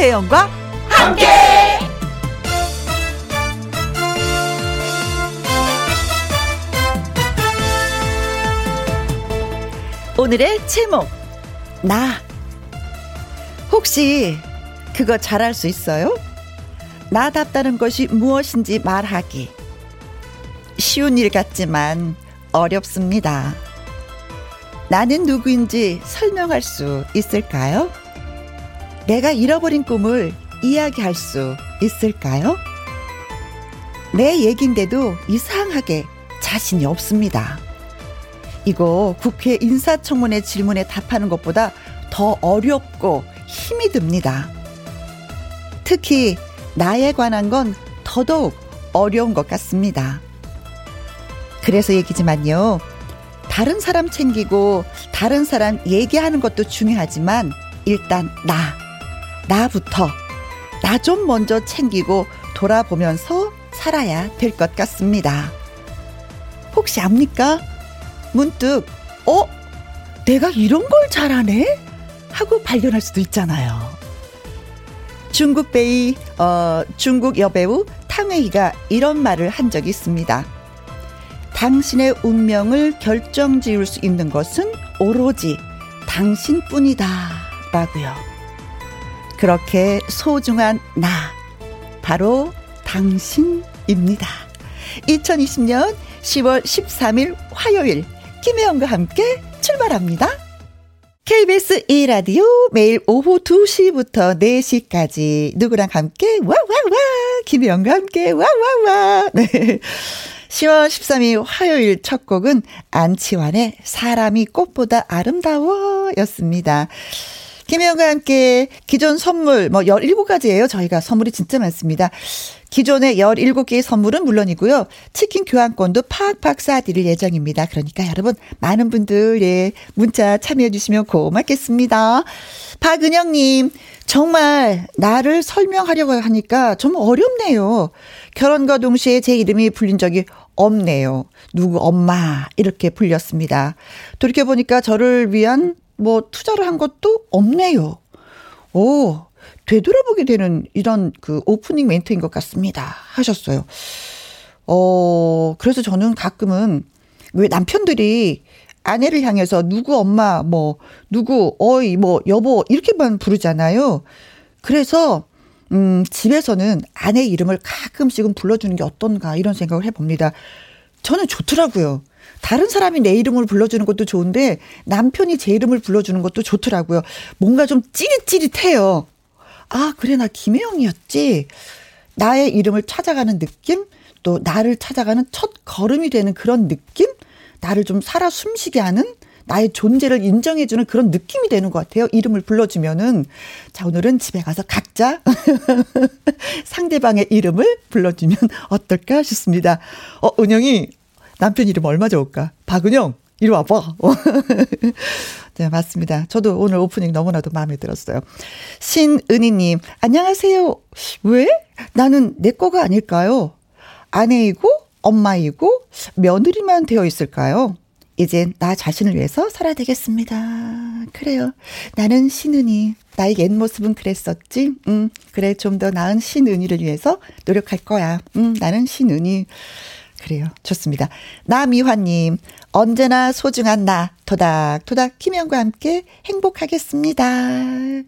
김혜영과 함께. 오늘의 제목 나 혹시 그거 잘할 수 있어요? 나답다는 것이 무엇인지 말하기 쉬운 일 같지만 어렵습니다. 나는 누구인지 설명할 수 있을까요? 내가 잃어버린 꿈을 이야기할 수 있을까요? 내 얘긴데도 이상하게 자신이 없습니다. 이거 국회 인사청문회 질문에 답하는 것보다 더 어렵고 힘이 듭니다. 특히 나에 관한 건 더더욱 어려운 것 같습니다. 그래서 얘기지만요. 다른 사람 챙기고 다른 사람 얘기하는 것도 중요하지만 일단 나. 나부터 나 좀 먼저 챙기고 돌아보면서 살아야 될 것 같습니다. 혹시 압니까? 문득, 어? 내가 이런 걸 잘하네? 하고 발견할 수도 있잖아요. 중국 배우, 어, 중국 여배우 탕웨이가 이런 말을 한 적이 있습니다. 당신의 운명을 결정 지을 수 있는 것은 오로지 당신뿐이다. 라고요. 그렇게 소중한 나, 바로 당신입니다. 2020년 10월 13일 화요일, 김혜영과 함께 출발합니다. KBS 2라디오 매일 오후 2시부터 4시까지 누구랑 함께 와와와 김혜영과 함께 와와와 네. 10월 13일 화요일 첫 곡은 안치환의 사람이 꽃보다 아름다워 였습니다. 김혜영과 함께 기존 선물 뭐 17가지예요. 저희가 선물이 진짜 많습니다. 기존의 17개의 선물은 물론이고요. 치킨 교환권도 팍팍 쏴드릴 예정입니다. 그러니까 여러분 많은 분들 예 문자 참여해 주시면 고맙겠습니다. 박은영 님 정말 나를 설명하려고 하니까 좀 어렵네요. 결혼과 동시에 제 이름이 불린 적이 없네요. 누구 엄마 이렇게 불렸습니다. 돌이켜보니까 저를 위한 뭐 투자를 한 것도 없네요. 오, 되돌아보게 되는 이런 그 오프닝 멘트인 것 같습니다. 하셨어요. 어, 그래서 저는 가끔은 왜 남편들이 아내를 향해서 누구 엄마, 뭐, 누구, 어이, 뭐, 여보, 이렇게만 부르잖아요. 그래서, 음, 집에서는 아내 이름을 가끔씩은 불러주는 게 어떤가, 이런 생각을 해봅니다. 저는 좋더라고요. 다른 사람이 내 이름을 불러주는 것도 좋은데 남편이 제 이름을 불러주는 것도 좋더라고요. 뭔가 좀 찌릿찌릿해요. 아, 그래, 나 김혜영이었지. 나의 이름을 찾아가는 느낌? 또 나를 찾아가는 첫 걸음이 되는 그런 느낌? 나를 좀 살아 숨쉬게 하는 나의 존재를 인정해주는 그런 느낌이 되는 것 같아요. 이름을 불러주면은. 자, 오늘은 집에 가서 각자 상대방의 이름을 불러주면 어떨까 싶습니다. 어, 은영이 남편 이름 얼마 좋을까? 박은영, 이리 와봐. 네, 맞습니다. 저도 오늘 오프닝 너무나도 마음에 들었어요. 신은희님, 안녕하세요. 왜? 나는 내 거가 아닐까요? 아내이고, 엄마이고, 며느리만 되어 있을까요? 이젠 나 자신을 위해서 살아야 되겠습니다. 그래요. 나는 신은이. 나의 옛 모습은 그랬었지. 음, 그래. 좀 더 나은 신은이를 위해서 노력할 거야. 음, 나는 신은이. 그래요. 좋습니다. 나미화님, 언제나 소중한 나, 토닥 토닥 김영과 함께 행복하겠습니다.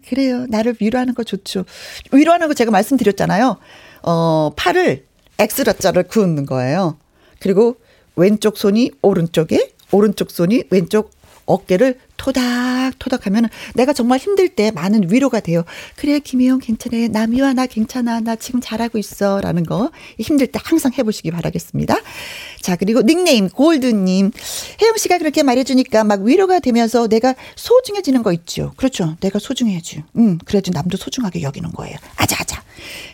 그래요. 나를 위로하는 거 좋죠. 위로하는 거 제가 말씀드렸잖아요. 어, 팔을 X자를 그는 거예요. 그리고 왼쪽 손이 오른쪽에, 오른쪽 손이 왼쪽 어깨를 토닥토닥 하면 내가 정말 힘들 때 많은 위로가 돼요. 그래, 김혜영 괜찮아. 남이와 나 괜찮아. 나 지금 잘하고 있어. 라는 거 힘들 때 항상 해보시기 바라겠습니다. 자, 그리고 닉네임 골드님. 혜영 씨가 그렇게 말해주니까 막 위로가 되면서 내가 소중해지는 거 있죠. 그렇죠. 내가 소중해야지. 음, 그래도 남도 소중하게 여기는 거예요. 아자아자.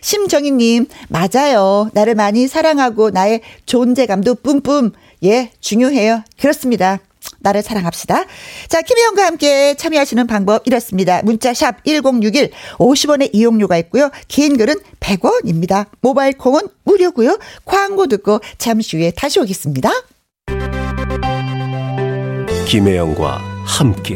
심정희님, 맞아요. 나를 많이 사랑하고 나의 존재감도 뿜뿜. 예, 중요해요. 그렇습니다. 나를 사랑합시다. 자, 김혜영과 함께 참여하시는 방법 이렇습니다. 문자샵 1061 50원의 이용료가 있고요. 긴 글은 100원입니다. 모바일 콩은 무료고요. 광고 듣고 잠시 후에 다시 오겠습니다. 김혜영과 함께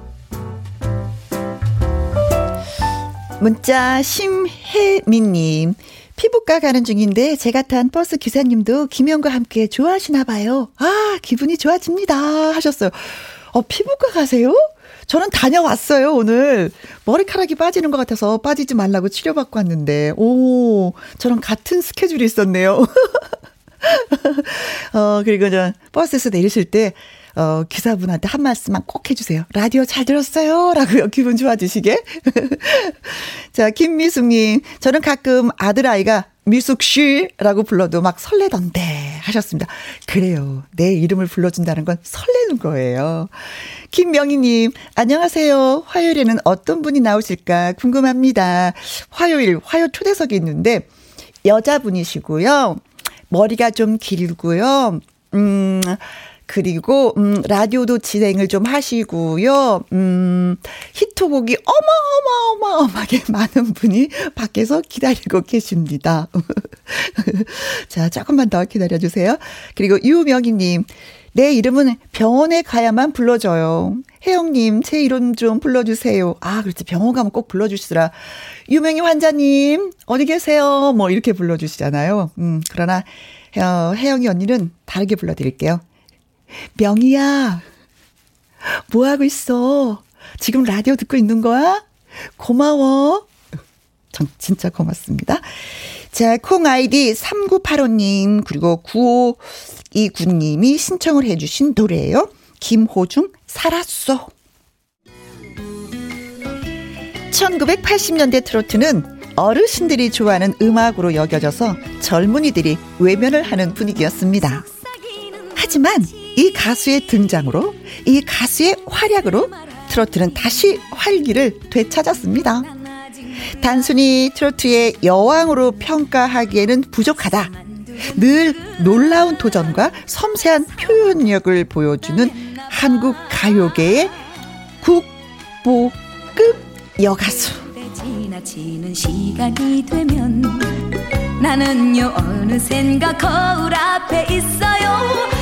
문자 심혜민님. 피부과 가는 중인데 제가 탄 버스 기사님도 김영과 함께 좋아하시나 봐요. 아, 기분이 좋아집니다. 하셨어요. 어, 피부과 가세요? 저는 다녀왔어요, 오늘. 머리카락이 빠지는 것 같아서 빠지지 말라고 치료받고 왔는데, 오, 저랑 같은 스케줄이 있었네요. 어, 그리고 저 버스에서 내리실 때, 어, 기사분한테 한 말씀만 꼭 해주세요. 라디오 잘 들었어요. 라고요. 기분 좋아지시게. 자, 김미숙님. 저는 가끔 아들아이가 미숙씨라고 불러도 막 설레던데 하셨습니다. 그래요. 내 이름을 불러준다는 건 설레는 거예요. 김명희님, 안녕하세요. 화요일에는 어떤 분이 나오실까 궁금합니다. 화요일, 화요 초대석이 있는데, 여자분이시고요. 머리가 좀 길고요. 음, 그리고 음 라디오도 진행을 좀 하시고요. 음 히트곡이 어마어마어마어마하게 많은 분이 밖에서 기다리고 계십니다. 자, 조금만 더 기다려 주세요. 그리고 유명희 님. 내 이름은 병원에 가야만 불러줘요. 혜영님, 제 이름 좀 불러주세요. 아, 그렇지. 병원 가면 꼭 불러주시더라. 유명희 환자님, 어디 계세요? 뭐, 이렇게 불러주시잖아요. 음, 그러나, 어, 혜영이 언니는 다르게 불러드릴게요. 명희야, 뭐 하고 있어? 지금 라디오 듣고 있는 거야? 고마워. 전 진짜 고맙습니다. 자, 콩 아이디 3985님, 그리고 9529님이 신청을 해주신 노래예요. 김호중, 살았어. 1980년대 트로트는 어르신들이 좋아하는 음악으로 여겨져서 젊은이들이 외면을 하는 분위기였습니다. 하지만 이 가수의 등장으로, 이 가수의 활약으로 트로트는 다시 활기를 되찾았습니다. 단순히 트로트의 여왕으로 평가하기에는 부족하다. 늘 놀라운 도전과 섬세한 표현력을 보여주는 한국 가요계의 국보급 여가수. 지나치는 시간이 되면 나는요 어느샌가 거울 앞에 있어요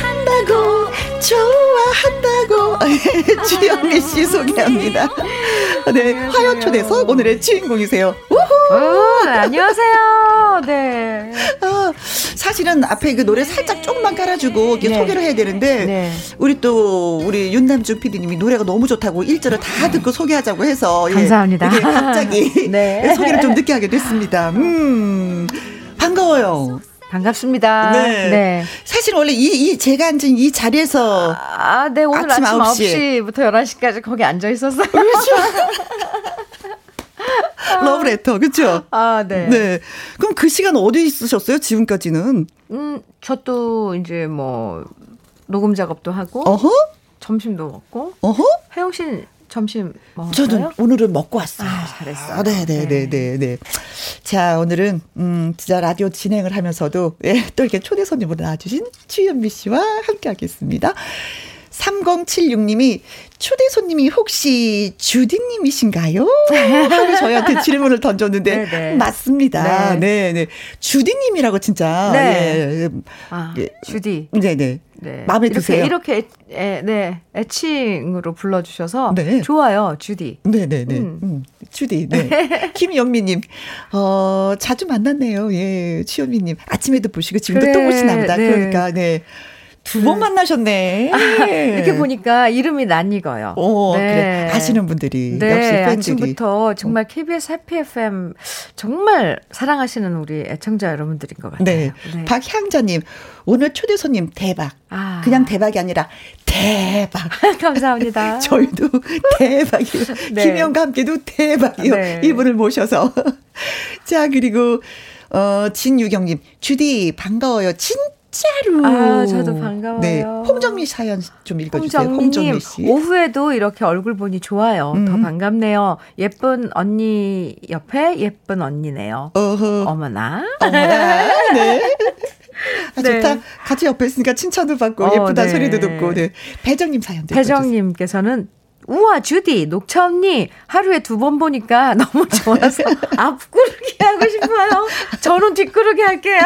사랑한다고 좋아한다고 주현미 씨 소개합니다. 네, 화요 초대석 오늘의 주인공이세요. 우후. 오, 안녕하세요. 네. 아, 사실은 앞에 그 노래 살짝 조금만 깔아주고 이렇게 네. 소개를 해야 되는데 네. 우리 또 우리 윤남주 PD님이 노래가 너무 좋다고 일절을 다 듣고 소개하자고 해서 예, 감사합니다. 예, 갑자기 네. 소개를 좀 늦게 하게 됐습니다. 음, 반가워요. 반갑습니다. 네. 네. 사실 원래 이, 이 제가 앉은 이 자리에서 아, 네 오늘 아침, 아침 9시. 9시부터 11시까지 거기 앉아 있었어요. 그렇죠. 러브레터, 그쵸? 아, 네. 네. 그럼 그 시간 어디 있으셨어요? 지금까지는? 음, 저도 이제 뭐, 녹음 작업도 하고. 어허? 점심도 먹고. 어허? 혜영 씨는 점심 먹었어요? 저는 오늘은 먹고 왔어요. 아, 잘했어요. 아, 네, 네, 네, 네, 네. 자, 오늘은 음, 진짜 라디오 진행을 하면서도 예, 또 이렇게 초대 손님으로 나와주신 추현미 씨와 함께 하겠습니다. 3076님이 초대 손님이 혹시 주디님이신가요? 하고 저희한테 질문을 던졌는데 네네. 네. 맞습니다. 네, 네. 네. 주디님이라고 진짜. 네. 예. 아, 예. 주디. 네, 네. 네. 마음에 이렇게, 드세요? 이렇게 애, 네 애칭으로 불러주셔서 네. 좋아요, 주디. 네네네. 네, 음. 음, 주디. 네. 김영미님, 어 자주 만났네요. 예, 치현미님 아침에도 보시고 지금도 그래, 또 보시나 보다. 네. 그러니까 네. 두번 네. 만나셨네. 아, 이렇게 보니까 이름이 낯익어요. 오, 네. 그래. 아시는 분들이 네, 역시 팬들이. 아침부터 정말 KBS 해피 FM 정말 사랑하시는 우리 애청자 여러분들인 것 같아요. 네. 네. 박향자님 오늘 초대 손님 대박. 아. 그냥 대박이 아니라 대박. 감사합니다. 저희도 대박이요. 네. 김영과 함께도 대박이요. 네. 이분을 모셔서. 자 그리고 어 진유경님 주디 반가워요. 진 진짜로. 아, 저도 반가워요. 네. 홍정미 사연 좀 읽어주세요. 홍정미 씨. 오후에도 이렇게 얼굴 보니 좋아요. 음. 더 반갑네요. 예쁜 언니 옆에 예쁜 언니네요. 어허. 어머나. 어머나. 네. 아, 네. 좋다. 같이 옆에 있으니까 칭찬도 받고 어, 예쁘다 네. 소리도 듣고. 네. 배정님 사연도. 배정님께서는 우와, 주디, 녹차 언니, 하루에 두 번 보니까 너무 좋아서 앞구르기 하고 싶어요. 저는 뒷구르기 할게요.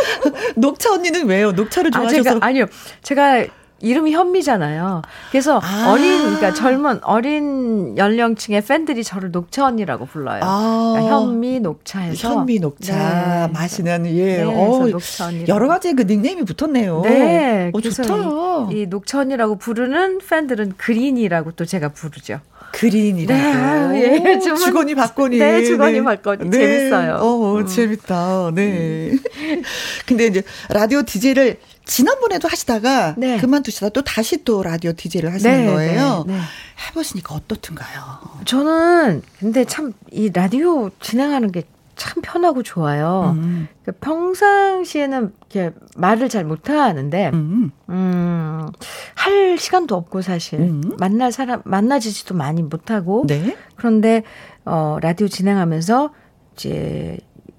녹차 언니는 왜요? 녹차를 좋아하셔서? 아, 제가, 아니요. 제가 이름이 현미잖아요. 그래서 아. 어린 그러니까 젊은 어린 연령층의 팬들이 저를 녹차 언니라고 불러요. 아. 그러니까 현미 녹차에서 현미 녹차 네. 마시는 예. 네, 어, 녹차 언니 여러 가지 그 닉네임이 붙었네요. 네. 어, 좋다. 이, 이 녹차 언니라고 부르는 팬들은 그린이라고 또 제가 부르죠. 그린이라고. 네, 예, 주문, 주거니 받거니. 네, 주거니 받거니. 네. 재밌어요. 어, 음. 재밌다. 네. 음. 근데 이제 라디오 DJ를 지난번에도 하시다가 네. 그만두시다 또 다시 또 라디오 DJ를 하시는 네, 거예요. 네, 네, 해보시니까 어떻든가요? 저는 근데 참 이 라디오 진행하는 게 참 편하고 좋아요. 음. 그 평상시에는 이렇게 말을 잘 못하는데, 음. 음, 할 시간도 없고 사실 음. 만날 사람 만나지지도 많이 못하고. 네. 그런데 어 라디오 진행하면서 이제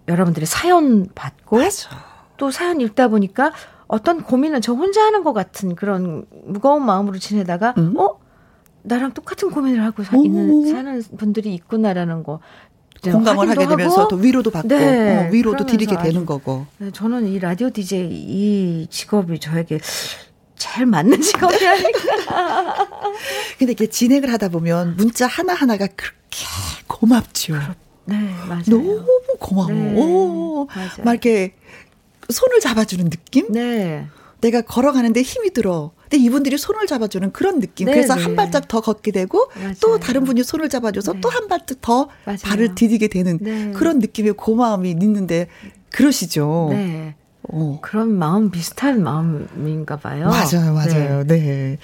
여러분들의 사연 받고 맞아. 또 사연 읽다 보니까 어떤 고민은 저 혼자 하는 것 같은 그런 무거운 마음으로 지내다가 음? 어 나랑 똑같은 고민을 하고 사, 있는 사는 분들이 있구나라는 거 공감을 하게 되면서 또 위로도 받고 네, 어, 위로도 드리게 되는 거고. 네, 저는 이 라디오 DJ 이 직업이 저에게 제일 맞는 직업이 아닐까. 근데 이게 진행을 하다 보면 문자 하나 하나가 그렇게 고맙죠. 네, 맞아요. 너무 고마워. 네, 오, 맞아요. 막 이렇게 손을 잡아주는 느낌? 네. 내가 걸어가는데 힘이 들어. 근데 이분들이 손을 잡아주는 그런 느낌. 네, 그래서 네. 한 발짝 더 걷게 되고 맞아요. 또 다른 분이 손을 잡아줘서 네. 또한 발짝 더 맞아요. 발을 디디게 되는 네. 그런 느낌의 고마움이 있는데 그러시죠. 네. 어. 그런 마음 비슷한 마음인가 봐요. 맞아요, 맞아요. 네. 네.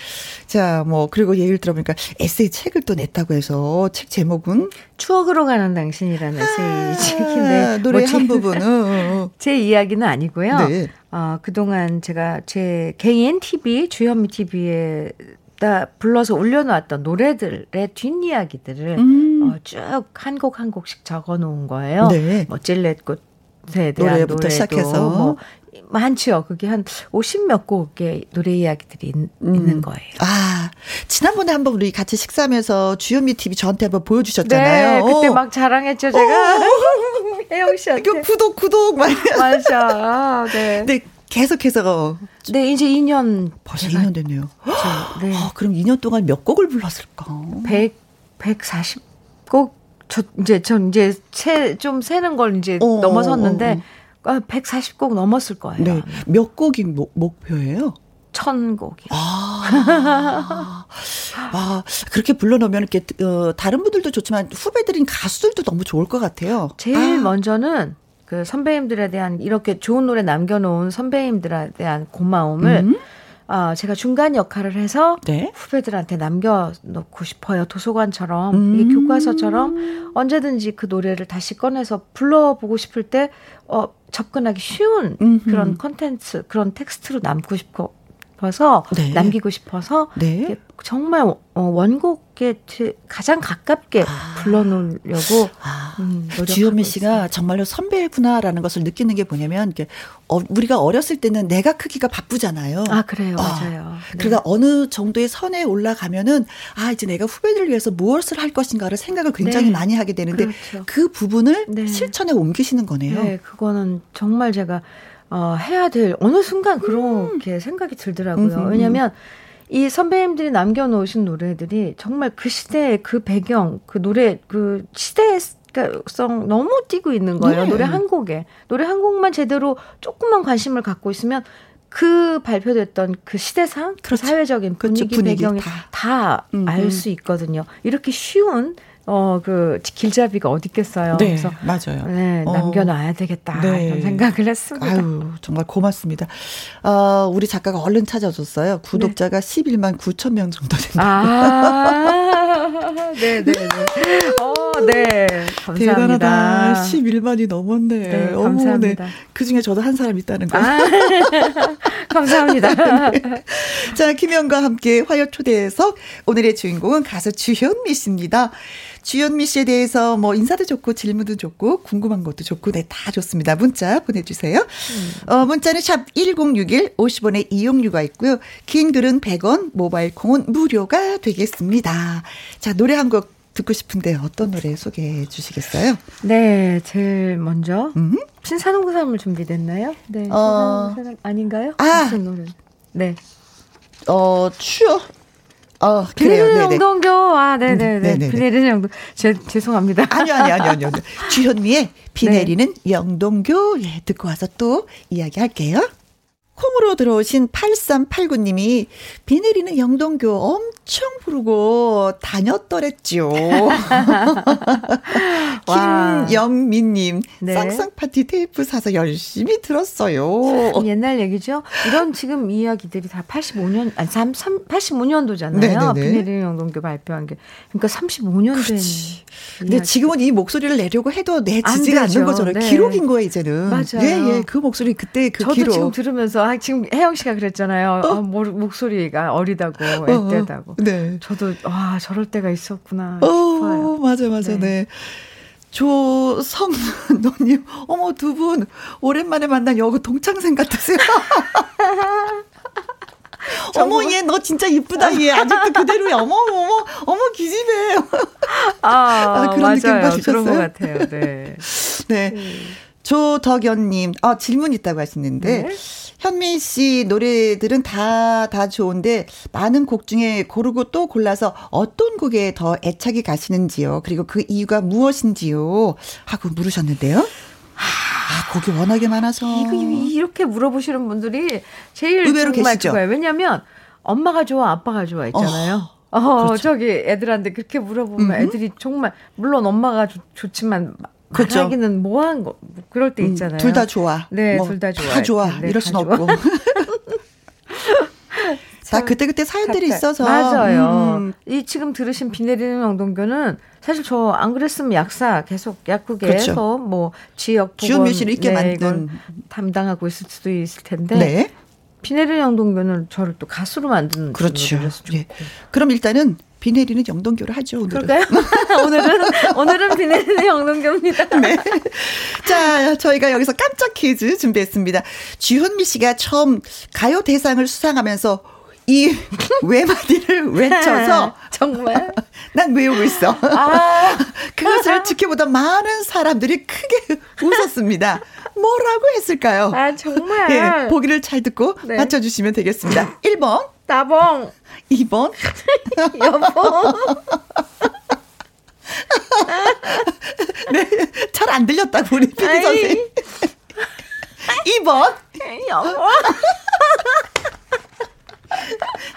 자, 뭐 그리고 예를 들어보니까 에세이 책을 또 냈다고 해서 책 제목은 추억으로 가는 당신이라는 아, 에세이 책인데 노래 뭐한 제, 부분은 제 이야기는 아니고요. 네. 어, 그동안 제가 제 개인 TV 주현미 TV에 다 불러서 올려놓았던 노래들의 뒷이야기들을 음. 어, 쭉한 곡한 곡씩 적어 놓은 거예요. 네. 뭐 찔레꽃 네, 노래부터 시작해서 뭐 많죠. 그게 한 50 몇 곡의 노래 이야기들이 있, 음. 있는 거예요. 아, 지난번에 한번 우리 같이 식사하면서 주현미 TV 저한테 한번 보여주셨잖아요. 네, 그때 막 자랑했죠, 제가. 혜영 씨한테. 그 구독, 구독. 막. 맞아. 아, 네. 네. 계속해서. 네, 이제 2년. 벌써 2년 됐네요. 저, 네. 아, 그럼 2년 동안 몇 곡을 불렀을까? 100, 140곡 저 이제 전 이제 세, 좀 세는 걸 이제 어, 넘어섰는데 어, 어. 140곡 어. 넘었을 거예요. 네. 몇 곡이 목, 목표예요? 천 곡이요. 아, 아 그렇게 불러놓으면 이렇게 어, 다른 분들도 좋지만 후배들인 가수들도 너무 좋을 것 같아요. 제일 아. 먼저는 그 선배님들에 대한 이렇게 좋은 노래 남겨놓은 선배님들에 대한 고마움을 음? 어, 제가 중간 역할을 해서 네? 후배들한테 남겨놓고 싶어요. 도서관처럼 음. 이게 교과서처럼 언제든지 그 노래를 다시 꺼내서 불러보고 싶을 때 어, 접근하기 쉬운 음흠. 그런 컨텐츠, 그런 텍스트로 남고 싶고 싶어서 네. 남기고 싶어서 네. 정말 어, 원곡 에 가장 가깝게 아. 불러놓으려고 아. 음, 주현미 씨가. 정말로 선배구나라는 것을 느끼는 게 뭐냐면 어, 우리가 어렸을 때는 내가 크기가 바쁘잖아요. 아 그래요, 어. 맞아요. 네. 그러니까 어느 정도의 선에 올라가면은 아 이제 내가 후배들을 위해서 무엇을 할 것인가를 생각을 굉장히 네. 많이 하게 되는데 그렇죠. 그 부분을 네. 실천에 옮기시는 거네요. 네, 그거는 정말 제가 어, 해야 될 어느 순간 그렇게 음. 생각이 들더라고요. 음, 음, 왜냐하면 이 선배님들이 남겨놓으신 노래들이 정말 그 시대의 그 배경, 그 노래, 그 시대성 너무 띄고 있는 거예요. 네. 노래 한 곡에. 노래 한 곡만 제대로 조금만 관심을 갖고 있으면 그 발표됐던 그 시대상, 그 그렇죠. 사회적인 분위기, 그렇죠. 분위기 배경이 다 알수 있거든요. 이렇게 쉬운 어, 그, 길잡이가 어디 있겠어요. 네, 그래서 맞아요. 네, 어. 남겨놔야 되겠다. 네. 이런 생각을 했습니다. 아유, 정말 고맙습니다. 어, 우리 작가가 얼른 찾아줬어요. 구독자가 네. 11만 9천 명 정도 됩니다. 아, 네네네. 네, 네. 어, 네. 감사합니다. 대단하다. 11만이 넘었네. 네, 감사합니다. 네. 그 중에 저도 한 사람 있다는 거. 아, 감사합니다. 네. 자, 김영과 함께 화요 초대해서 오늘의 주인공은 가수 주현미 씨입니다. 주현미 씨에 대해서 뭐 인사도 좋고 질문도 좋고 궁금한 것도 좋고 네, 다 좋습니다. 문자 보내주세요. 음. 어, 문자는 샵 1061, 50원의 이용료가 있고요. 긴 글은 100원, 모바일 콩은 무료가 되겠습니다. 자, 노래 한곡 듣고 싶은데 어떤 노래 소개해 주시겠어요? 네, 제일 먼저 음? 신사동 사람을 준비됐나요? 네, 어... 사람 아닌가요? 아, 무슨 노래? 네. 어, 추워. 어, 비내리는 영동교. 아, 네네네. 음, 비내리는 영동. 제, 죄송합니다. 아니요, 아니요, 아니요, 아니요. 주현미의 비 내리는 네. 영동교. 예, 듣고 와서 또 이야기 할게요. 콩으로 들어오신 8389님이 비 내리는 영동교 엄청 부르고 다녔더랬죠. 김영민님, 네. 쌍쌍 파티 테이프 사서 열심히 들었어요. 옛날 얘기죠? 이런 지금 이야기들이 다 85년, 아니, 3, 3, 85년도잖아요. 비 내리는 영동교 발표한 게. 그러니까 35년 된. 근데 지금은 이 목소리를 내려고 해도 내지지가 않는 거잖아요. 네. 기록인 거예요, 이제는. 맞아요. 예, 예. 그 목소리 그때 그 저도 기록. 지금 들으면서 아, 지금 혜영 씨가 그랬잖아요. 어? 어, 목소리가 어리다고, 어, 어. 앳되다고. 네. 저도 와 저럴 때가 있었구나 어, 싶어요. 맞아, 맞아, 네. 네. 조성노님, 어머 두 분 오랜만에 만난 여고 동창생 같으세요. 어머 얘 너 진짜 이쁘다 얘 아직도 그대로야 어머 어머 어머 기집애 아, 아 그런 맞아요. 느낌 받으셨어요? 그런 것 같아요 네. 네. 음. 조덕연님, 아, 질문 있다고 하시는데, 네? 현미 씨 노래들은 다, 다 좋은데, 많은 곡 중에 고르고 또 골라서 어떤 곡에 더 애착이 가시는지요? 그리고 그 이유가 무엇인지요? 하고 물으셨는데요. 아, 곡이 워낙에 많아서. 이거, 이렇게 물어보시는 분들이 제일 의외로 계시죠? 그거예요. 왜냐면, 엄마가 좋아, 아빠가 좋아 있잖아요. 어, 어 그렇죠. 저기 애들한테 그렇게 물어보면 음흠. 애들이 정말, 물론 엄마가 좋, 좋지만, 그렇죠. 말하기는 뭐한 거, 뭐 그럴 때 음, 있잖아요. 음, 둘다 좋아. 네, 뭐, 둘다 좋아. 다 좋아. 네, 이럴 순 없고. 다 그때그때 사연들이 각자, 있어서. 맞아요. 음. 이 지금 들으신 비 내리는 영동교는 사실 저 안 그랬으면 약사 계속 약국에서 그렇죠. 뭐 지역 주요 묘실을 있게 네, 만든 담당하고 있을 수도 있을 텐데. 네. 비 내리는 영동교는 저를 또 가수로 만드는 그렇죠. 예. 그럼 일단은 비 내리는 영동교를 하죠, 오늘은. 그럴까요? 오늘은, 오늘은 비 내리는 영동교입니다. 네. 자, 저희가 여기서 깜짝 퀴즈 준비했습니다. 주현미 씨가 처음 가요 대상을 수상하면서 이 외마디를 외쳐서 정말 난 외우고 있어. 아. 그것을 지켜보던 많은 사람들이 크게 웃었습니다. 뭐라고 했을까요? 아 정말. 예, 보기를 잘 듣고 네. 맞춰주시면 되겠습니다. 1번 나봉 2번 여봉 네, 잘 안 들렸다고 우리 PD 선생님. 2번 여봉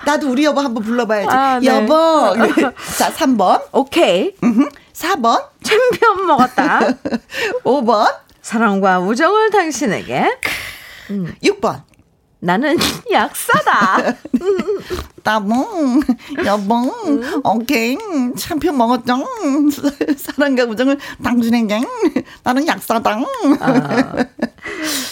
나도 우리 여보 한번 불러봐야지. 아, 네. 여보. 자, 3번. 오케이. 4번. 챔피언 먹었다. 5번. 사랑과 우정을 당신에게. 6번. 나는 약사다. 따봉, 여봉, 음. 오케이, 챔피언 먹었죠. 사랑과 우정을 당신에게. 나는 약사다. 아.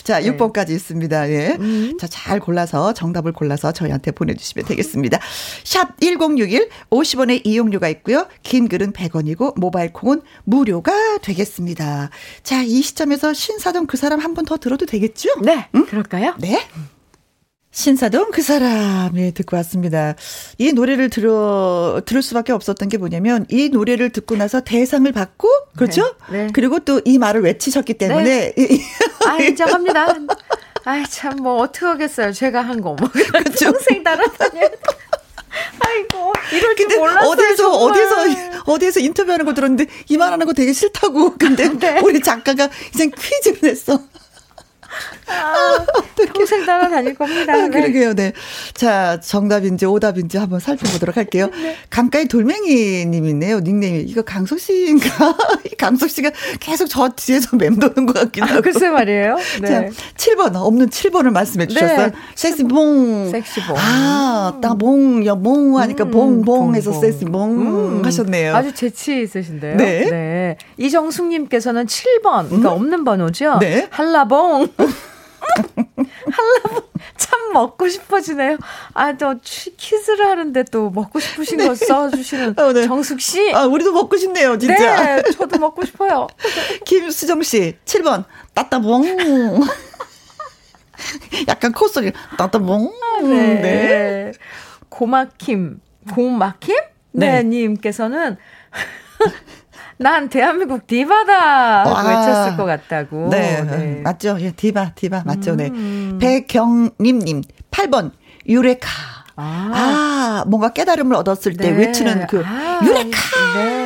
자, 네. 6번까지 있습니다. 예. 음. 자, 잘 골라서 정답을 골라서 저희한테 보내주시면 되겠습니다. 샵 1061, 50원의 이용료가 있고요. 긴 글은 100원이고, 모바일 콩은 무료가 되겠습니다. 자, 이 시점에서 신사동 그 사람 한 번 더 들어도 되겠죠? 네. 음? 그럴까요? 네. 신사동 그 사람이 듣고 왔습니다. 이 노래를 들어 들을 수밖에 없었던 게 뭐냐면 이 노래를 듣고 나서 대상을 받고 그렇죠? 네, 네. 그리고 또 이 말을 외치셨기 때문에 네. 아 인정합니다. 아 참 뭐 어떻게 하겠어요. 제가 한 거 뭐. 그렇죠. 평생 따라다녀. 아이고 이럴 줄 몰랐어요. 어디서. 어디서 어디에서 인터뷰하는 거 들었는데 이 말하는 거 되게 싫다고. 근데 네. 우리 작가가 이제 퀴즈를 냈어. 아, 평생 따라다닐 겁니다. 아, 그러게요, 네. 자, 정답인지 오답인지 한번 살펴보도록 할게요. 네. 강가의 돌멩이님 있네요, 닉네임이. 이거 강석 씨인가? 강석 씨가 계속 저 뒤에서 맴도는 것 같긴 아, 하고. 아, 글쎄 말이에요. 네. 자, 7번, 없는 7번을 말씀해 주셨어요. 네. 섹시봉. 섹시봉. 아, 따봉, 여봉 하니까 음, 봉봉 해서 섹시봉 음. 하셨네요. 아주 재치 있으신데요. 네. 네. 이정숙님께서는 7번, 그러니까 음? 없는 번호죠? 네. 한라봉. 한라봉 참 먹고 싶어지네요. 아, 저 퀴즈를 하는데 또 먹고 싶으신 네. 거 써주시는 어, 네. 정숙 씨. 아, 우리도 먹고 싶네요, 진짜. 네, 저도 먹고 싶어요. 김수정 씨, 7번 따따봉. 약간 콧소리 따따봉. 아, 네. 네. 고마킴, 고마킴? 네, 네 님께서는 난 대한민국 디바다 고 외쳤을 것 같다고. 네, 네. 맞죠. 예, 디바, 디바 맞죠. 네. 음. 백경님님 8번 유레카. 아. 아, 뭔가 깨달음을 얻었을 때 네. 외치는 그 아, 유레카. 네.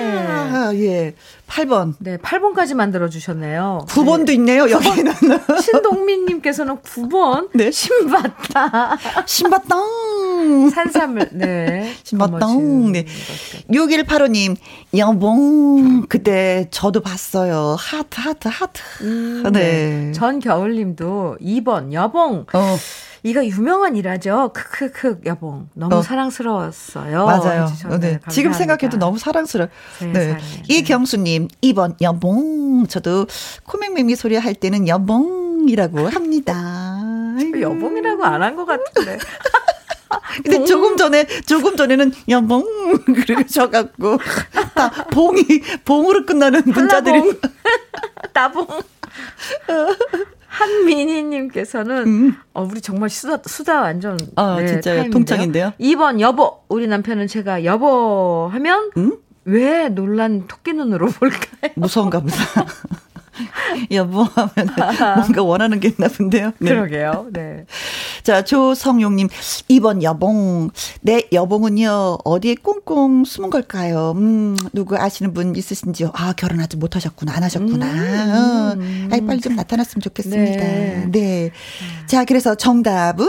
예. 8번. 네, 8번까지 만들어 주셨네요. 9번도 네. 있네요, 여기는. 신동민 님께서는 9번. 네. 신봤다. 신봤다. 산삼을 네. 신봤다. 네. 6185 님, 여봉 그때 저도 봤어요. 하트 하트 하트. 음, 네. 네. 전겨울 님도 2번 여봉. 어. 이거 유명한 일화죠. 크크크 여봉 너무 어. 사랑스러웠어요. 맞아요. 네. 지금 생각해도 너무 사랑스러워. 네. 이경수님 2번 여봉 저도 코맹맹미 소리 할 때는 여봉이라고 합니다. 여봉이라고 안 한 것 같은데. 근데 조금 전에 조금 전에는 여봉 그러셔갖고 다 봉이 봉으로 끝나는 문자들이 따봉. 한민희님께서는 음. 어, 우리 정말 수다 수다 완전 아 네, 진짜 통창인데요. 2번 여보 우리 남편은 제가 여보 하면 음? 왜 놀란 토끼 눈으로 볼까요? 무서운가 보다. 여보 하면 뭔가 원하는 게 있나 본데요. 네. 그러게요. 네. 자, 조성용님, 2번 여봉. 내 네, 여봉은요, 어디에 꽁꽁 숨은 걸까요? 음, 누구 아시는 분 있으신지요? 아, 결혼 아직 못 하셨구나, 안 하셨구나. 음, 음. 아이, 빨리 좀 나타났으면 좋겠습니다. 네. 네. 자, 그래서 정답은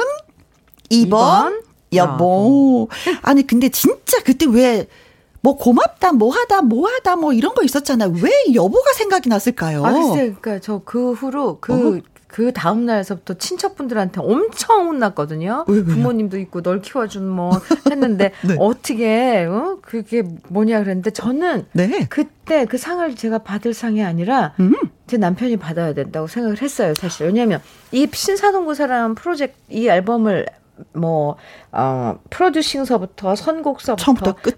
2번, 2번? 여봉. 아니, 근데 진짜 그때 왜 뭐 고맙다, 뭐 하다, 뭐 하다, 뭐 이런 거 있었잖아요. 왜 여보가 생각이 났을까요? 아, 글쎄, 그러니까 저 그 후로 그, 어? 그 다음 날서부터 친척분들한테 엄청 혼났거든요. 왜, 부모님도 있고 널 키워준 뭐 했는데 네. 어떻게 어 그게 뭐냐 그랬는데 저는 네. 그때 그 상을 제가 받을 상이 아니라 음. 제 남편이 받아야 된다고 생각을 했어요 사실 왜냐하면 이 신사동구 사람 프로젝트 이 앨범을 뭐, 어, 프로듀싱서부터 선곡서부터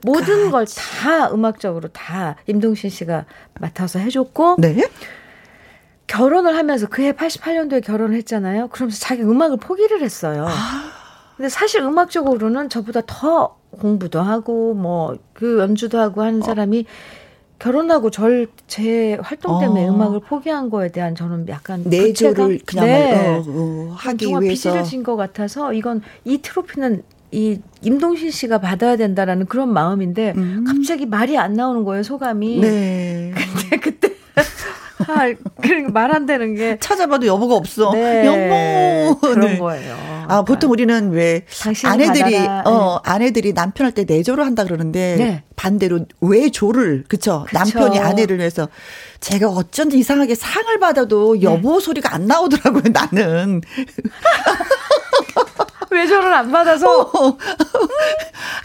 모든 걸 다 음악적으로 다 임동신 씨가 맡아서 해줬고. 네. 결혼을 하면서 그해 88년도에 결혼을 했잖아요. 그러면서 자기 음악을 포기를 했어요. 아. 근데 사실 음악적으로는 저보다 더 공부도 하고 뭐 그 연주도 하고 하는 사람이 어. 결혼하고 절 제 활동 때문에 어. 음악을 포기한 거에 대한 저는 약간 내조를 그냥 네. 어, 어, 하기 위해서 비실해진 것 같아서 이건 이 트로피는 이 임동신 씨가 받아야 된다라는 그런 마음인데 음. 갑자기 말이 안 나오는 거예요 소감이. 네. 근데 그때 아, 그러니까 말 안 되는 게 찾아봐도 여보가 없어. 네, 여보 그런 네. 거예요. 아 그러니까. 보통 우리는 왜 아내들이 받아라. 어 네. 아내들이 남편할 때 내조를 한다 그러는데 네. 반대로 외조를 그쵸? 그쵸 남편이 아내를 위해서 제가 어쩐지 이상하게 상을 받아도 네. 여보 소리가 안 나오더라고요 나는. 외조를 안 받아서.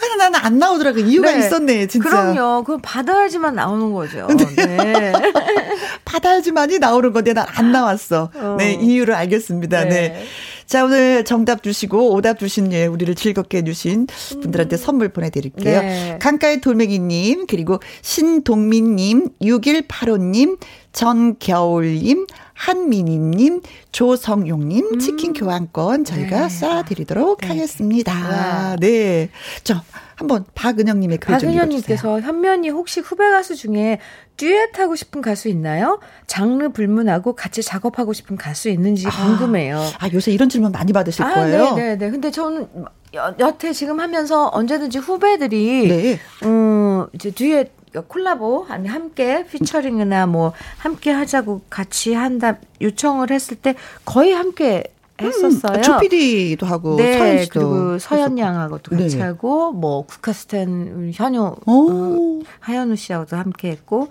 아니, 나는 안 나오더라고. 이유가 네. 있었네, 진짜. 그럼요. 그럼 받아야지만 나오는 거죠. 네. 네. 받아야지만이 나오는 건데 난 안 나왔어. 어. 네, 이유를 알겠습니다. 네. 네. 자, 오늘 정답 주시고 오답 주신 예, 우리를 즐겁게 해주신 분들한테 선물 보내드릴게요. 네. 강가의 돌멩이님, 그리고 신동민님, 6185님, 전겨울님, 한민희님, 조성용님, 음. 치킨 교환권 저희가 네. 쏴드리도록 네. 하겠습니다. 와. 네. 저, 한번 박은영님의 글 박은영님께서 현면이 혹시 후배 가수 중에 듀엣 하고 싶은 가수 있나요? 장르 불문하고 같이 작업하고 싶은 가수 있는지 아, 궁금해요. 아 요새 이런 질문 많이 받으실 아, 거예요. 네네네. 네. 근데 저는 여, 여태 지금 하면서 언제든지 후배들이 네. 음 이제 듀엣 콜라보 아니 함께 피처링이나 뭐 함께 하자고 같이 한다 요청을 했을 때 거의 함께 했었어요. 음, 조피디도 하고 네, 서현 씨도 그리고 서현 양하고도 같이 네. 하고 뭐 국카스텐 현우 어, 하현우 씨하고도 함께 했고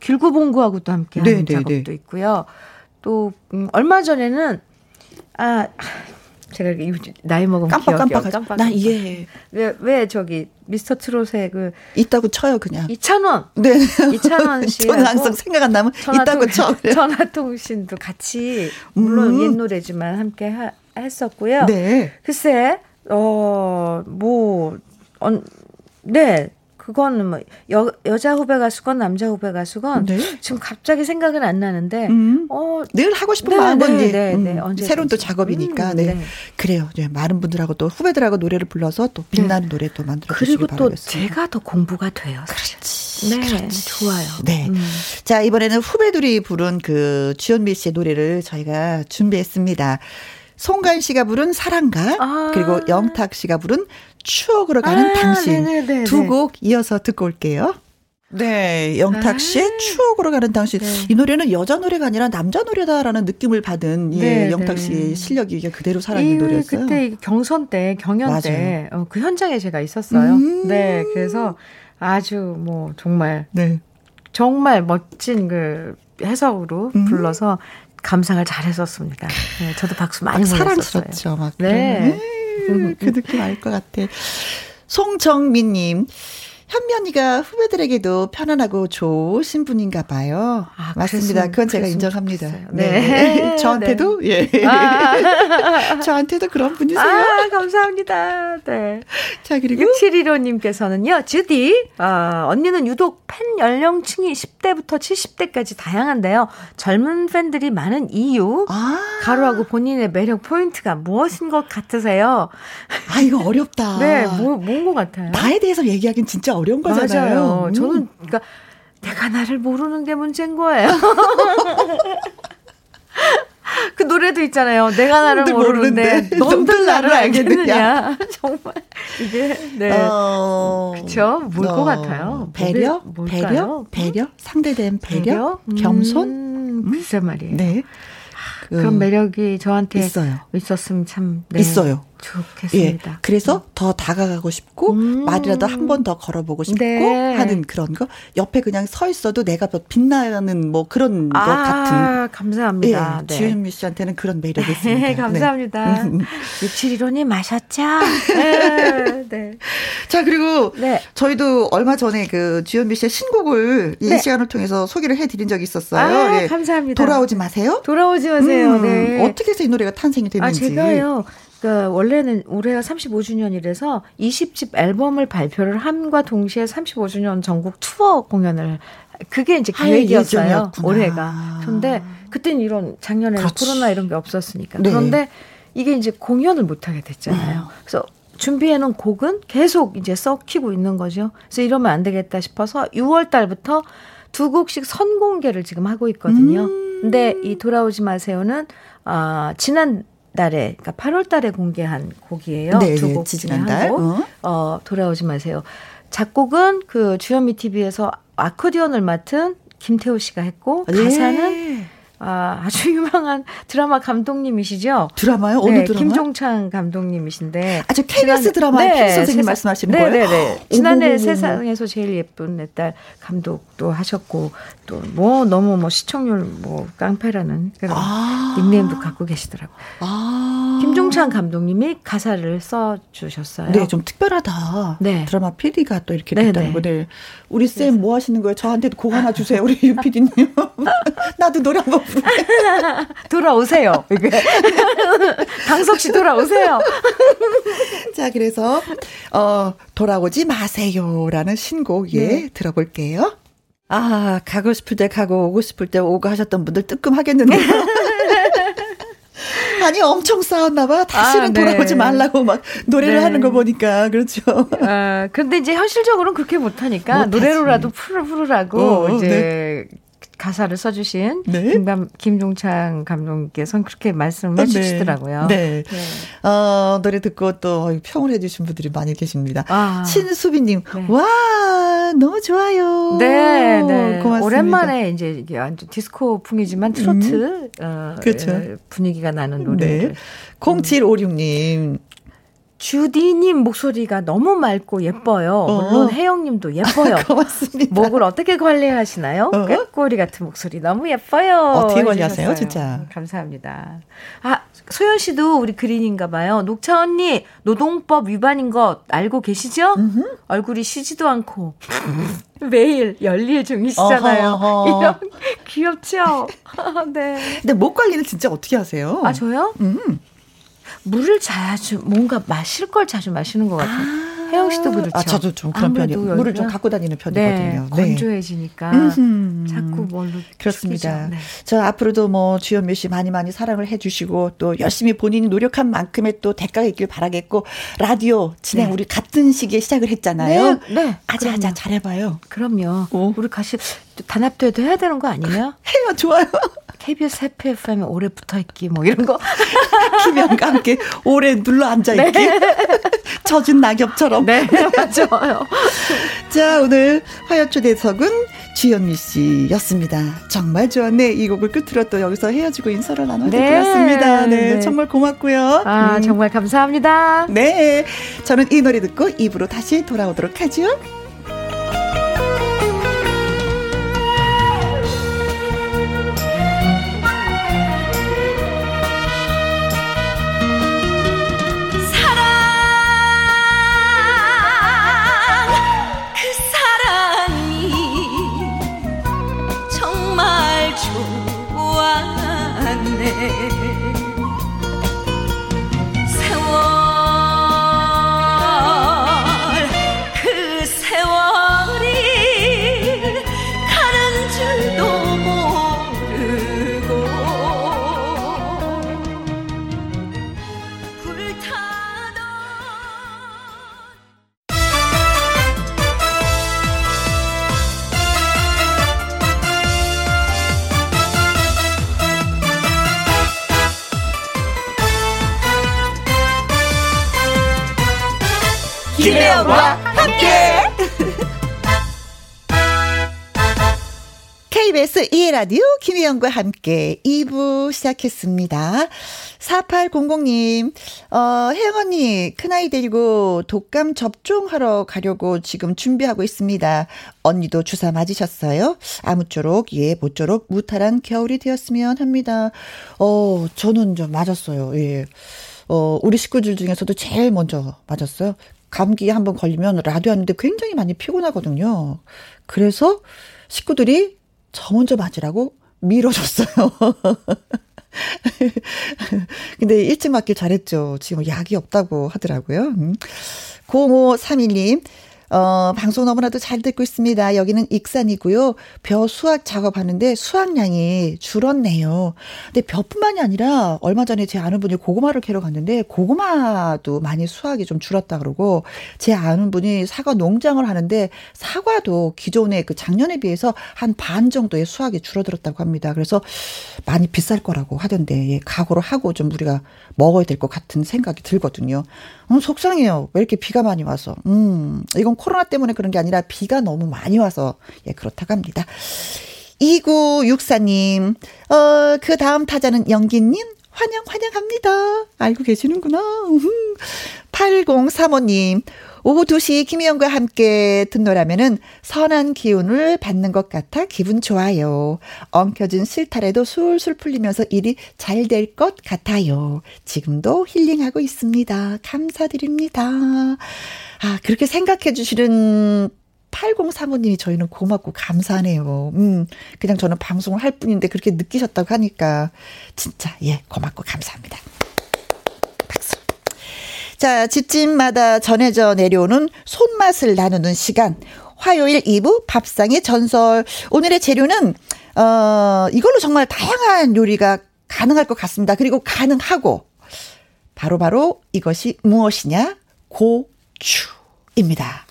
길구봉구하고도 함께 한 네, 네, 네, 작업도 있고요. 또 음, 얼마 전에는 아 제가 나이 먹으면 깜빡깜빡 깜빡 나 이해해. 왜, 왜 저기 미스터 트롯에 그 있다고 쳐요 그냥. 이찬원. 네. 이찬원 씨. 저는 항상 생각 안 나면 있다고 쳐. 전화통신도 같이 물론 음. 옛 노래지만 함께 하, 했었고요. 네. 글쎄 어뭐 어, 네 그거는 뭐 여, 여자 후배 가수건 남자 후배 가수건 네? 지금 갑자기 생각은 안 나는데 음. 어, 늘 하고 싶은 네, 마음은 네, 네, 음, 네, 음, 새로운 또 작업이니까 음, 네. 네. 그래요. 네, 많은 분들하고 또 후배들하고 노래를 불러서 또 빛나는 노래 또 만들어 주시기 바라겠습니다. 그리고 또 제가 더 공부가 돼요. 그렇지. 네, 그렇지. 좋아요. 네. 음. 자, 이번에는 후배들이 부른 그 주현미 씨의 노래를 저희가 준비했습니다. 송가인 씨가 부른 사랑가 아. 그리고 영탁 씨가 부른 추억으로 가는 아, 당신 두곡 이어서 듣고 올게요. 네, 영탁 씨의 아. 추억으로 가는 당신. 네. 이 노래는 여자 노래가 아니라 남자 노래다라는 느낌을 받은 예, 네, 영탁 씨의 네. 실력이 그대로 살아있는 노래였어요. 그때 경선 때, 경연 맞아요. 때, 어, 그 현장에 제가 있었어요. 음~ 네, 그래서 아주 뭐 정말, 네. 정말 멋진 그 해석으로 음~ 불러서 감상을 잘 했었습니다. 네, 저도 박수 많이 보냈었어요. 사랑스럽죠, 막. 네. 음, 그 느낌 알 것 같아. 송정민님. 현면이가 후배들에게도 편안하고 좋으신 분인가 봐요. 아, 맞습니다. 그랬으면, 그건 제가 인정합니다. 네. 네. 저한테도 네. 예. 아. 저한테도 그런 분이세요. 아, 감사합니다. 네. 자, 그리고 6715 님께서는요. 주디, 아, 언니는 유독 팬 연령층이 10대부터 70대까지 다양한데요. 젊은 팬들이 많은 이유, 아. 가로하고 본인의 매력 포인트가 무엇인 것 같으세요? 아, 이거 어렵다. 네, 뭐, 뭔것 같아요? 나에 대해서 얘기하긴 진짜 어려운 거잖아요. 맞아요. 음. 저는 그러니까 내가 나를 모르는 게 문제인 거예요. 그 노래도 있잖아요. 내가 나를 모르는데, 모르는데 넌들 나를 알겠느냐. 정말 이게 네. 어... 그렇죠. 뭘것 어... 같아요. 배려? 배려? 배려? 상대된 배려? 배려? 겸손? 음, 글쎄 말이에요. 네. 그, 런 매력이 저한테 있어요. 있었으면 참 네. 있어요. 좋겠습니다. 예, 그래서 음. 더 다가가고 싶고 음. 말이라도 한 번 더 걸어보고 싶고 네. 하는 그런 거 옆에 그냥 서 있어도 내가 빛나는 뭐 그런 아, 것 같은 감사합니다. 예, 네. 주현미 씨한테는 그런 매력이 있습니다. 네, 감사합니다. 네. 6715님 마셨죠? 네, 네. 자 그리고 네. 저희도 얼마 전에 그 주현미 씨의 신곡을 이 네. 시간을 통해서 소개를 해드린 적이 있었어요. 아, 예. 감사합니다. 돌아오지 마세요. 돌아오지 마세요. 음, 네. 어떻게 해서 이 노래가 탄생이 됐는지. 아 제가요. 그러니까 원래는 올해가 35주년이라서 20집 앨범을 발표를 함과 동시에 35주년 전국 투어 공연을 그게 이제 계획이었어요. 올해가. 그런데 그때는 이런 작년에 코로나 이런 게 없었으니까. 네. 그런데 이게 이제 공연을 못 하게 됐잖아요. 어. 그래서 준비해 놓은 곡은 계속 이제 썩히고 있는 거죠. 그래서 이러면 안 되겠다 싶어서 6월 달부터 두 곡씩 선공개를 지금 하고 있거든요. 음. 근데 이 돌아오지 마세요는 아, 지난 달에 그러니까 8월 달에 공개한 곡이에요. 네, 두곡 네, 지난달. 어. 어, 돌아오지 마세요. 작곡은 그 주현미 TV에서 아코디언을 맡은 김태호 씨가 했고 네. 가사는 아, 아주 유명한 드라마 감독님이시죠? 드라마요? 어느 네, 드라마? 김종창 감독님이시는데. 아주 KBS 드라마의 네, 선생님 세상, 말씀하시는 네, 거예요? 네네. 네. 지난해 세상에서 제일 예쁜 내 딸 감독도 하셨고 또 뭐 너무 뭐 시청률 뭐 깡패라는 그런 아~ 닉네임도 갖고 계시더라고요. 아~ 김종찬 감독님이 가사를 써 주셨어요. 네, 좀 특별하다. 네. 드라마 PD가 또 이렇게 네, 됐다는 거. 네. 우리 쌤 뭐 하시는 거예요? 저한테도 곡 하나 주세요. 우리 유 PD님. 나도 노래 한번 부르게. 돌아오세요. 강석 씨 돌아오세요. 자, 그래서 어 돌아오지 마세요라는 신곡 예 네. 들어볼게요. 아, 가고 싶을 때 가고 오고 싶을 때 오고 하셨던 분들 뜨끔하겠는데요. 아니 엄청 싸웠나 봐. 다시는 아, 네. 돌아오지 말라고 막 노래를 네. 하는 거 보니까 그렇죠. 아, 근데 이제 현실적으로는 그렇게 못 하니까 노래로라도 풀을 풀으라고 어, 이제 네. 가사를 써주신 네? 김감, 김종창 감독님께서는 그렇게 말씀을 아, 네. 해주시더라고요. 네. 네. 어, 노래 듣고 또 평을 해주신 분들이 많이 계십니다. 아. 신수빈님, 네. 와, 너무 좋아요. 네, 네. 고맙습니다. 오랜만에 이제 완전 디스코 풍이지만 트로트 음. 어, 그렇죠. 분위기가 나는 노래. 네. 0756님, 주디님 목소리가 너무 맑고 예뻐요. 어. 물론 혜영님도 예뻐요. 고맙습니다. 목을 어떻게 관리하시나요? 어? 꾀꼬리 같은 목소리 너무 예뻐요. 어떻게 관리하세요, 진짜? 감사합니다. 아 소연 씨도 우리 그린인가 봐요. 녹차 언니 노동법 위반인 것 알고 계시죠? 음흠. 얼굴이 쉬지도 않고 매일 열일 중이시잖아요. 어허, 이런 귀엽죠? 네. 근데 목 관리는 진짜 어떻게 하세요? 아 저요? 음. 물을 자주 뭔가 마실 걸 자주 마시는 것 같아요. 아~ 혜영 씨도 그렇죠. 아, 저도 좀 그런 편이에요. 물을 좀 갖고 다니는 편이거든요. 네, 네. 건조해지니까 음흠. 자꾸 뭘로 그렇습니다. 네. 저 앞으로도 뭐 주현미 씨 많이 많이 사랑을 해주시고 또 열심히 본인이 노력한 만큼의 또 대가가 있길 바라겠고 라디오 진행 네. 우리 같은 시기에 시작을 했잖아요. 네, 네. 아자 아자 잘해봐요. 그럼요. 오. 우리 같이 단합대회도 해야 되는 거 아니에요? 해요 좋아요. KBS 해피 FM에 오래 붙어 있기 뭐 이런 거. 김영과 함께 오래 눌러 앉아 있기. 네. 젖은 낙엽처럼. 네, 맞아요. 자, 오늘 화요초대석은 주현미 씨였습니다. 정말 좋았네. 이 곡을 끝으로 또 여기서 헤어지고 인사를 나눠야 될것 네. 같습니다. 네, 네, 정말 고맙고요. 아, 음. 정말 감사합니다. 네. 저는 이 노래 듣고 입으로 다시 돌아오도록 하죠. 라디오 김혜영과 함께 2부 시작했습니다. 4800님, 어, 혜영 언니, 큰아이 데리고 독감 접종하러 가려고 지금 준비하고 있습니다. 언니도 주사 맞으셨어요? 아무쪼록, 예, 모쪼록 무탈한 겨울이 되었으면 합니다. 어, 저는 좀 맞았어요. 예. 어, 우리 식구들 중에서도 제일 먼저 맞았어요. 감기에 한번 걸리면 라디오 하는데 굉장히 많이 피곤하거든요. 그래서 식구들이 저 먼저 맞으라고 밀어줬어요. 근데 일찍 맞길 잘했죠. 지금 약이 없다고 하더라고요. 0531님, 음. 어, 방송 너무나도 잘 듣고 있습니다. 여기는 익산이고요. 벼 수확 작업하는데 수확량이 줄었네요. 근데 벼뿐만이 아니라 얼마 전에 제 아는 분이 고구마를 캐러 갔는데 고구마도 많이 수확이 좀 줄었다 그러고 제 아는 분이 사과 농장을 하는데 사과도 기존에 그 작년에 비해서 한 반 정도의 수확이 줄어들었다고 합니다. 그래서 많이 비쌀 거라고 하던데 예, 각오를 하고 좀 우리가 먹어야 될 것 같은 생각이 들거든요. 음, 속상해요. 왜 이렇게 비가 많이 와서. 음, 이건 코로나 때문에 그런 게 아니라 비가 너무 많이 와서, 예, 그렇다고 합니다. 2964님, 어, 그 다음 타자는 영기님? 환영, 환영합니다. 알고 계시는구나. 8035님, 오후 2시 김희영과 함께 듣노라면은 선한 기운을 받는 것 같아 기분 좋아요. 엉켜진 실타래도 술술 풀리면서 일이 잘 될 것 같아요. 지금도 힐링하고 있습니다. 감사드립니다. 아, 그렇게 생각해 주시는 8035님이 저희는 고맙고 감사하네요. 음, 그냥 저는 방송을 할 뿐인데 그렇게 느끼셨다고 하니까 진짜, 예, 고맙고 감사합니다. 자, 집집마다 전해져 내려오는 손맛을 나누는 시간. 화요일 2부 밥상의 전설. 오늘의 재료는, 어, 이걸로 정말 다양한 요리가 가능할 것 같습니다. 그리고 가능하고, 바로바로 바로 이것이 무엇이냐? 고추입니다.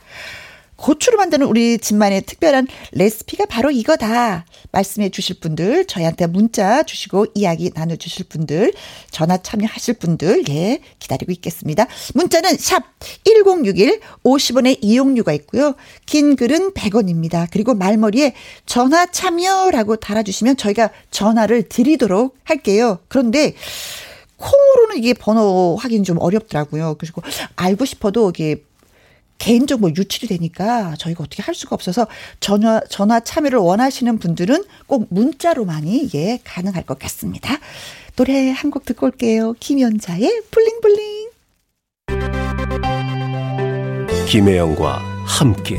고추로 만드는 우리 집만의 특별한 레시피가 바로 이거다. 말씀해 주실 분들, 저희한테 문자 주시고 이야기 나눠 주실 분들, 전화 참여하실 분들, 예, 기다리고 있겠습니다. 문자는 샵 1061, 50원의 이용료가 있고요. 긴 글은 100원입니다. 그리고 말머리에 전화 참여라고 달아주시면 저희가 전화를 드리도록 할게요. 그런데, 콩으로는 이게 번호 확인 좀 어렵더라고요. 그리고 알고 싶어도 이게 개인정보 유출이 되니까 저희가 어떻게 할 수가 없어서 전화 전화 참여를 원하시는 분들은 꼭 문자로만이 예 가능할 것 같습니다. 노래 한 곡 듣고 올게요. 김연자의 블링블링. 김혜영과 함께.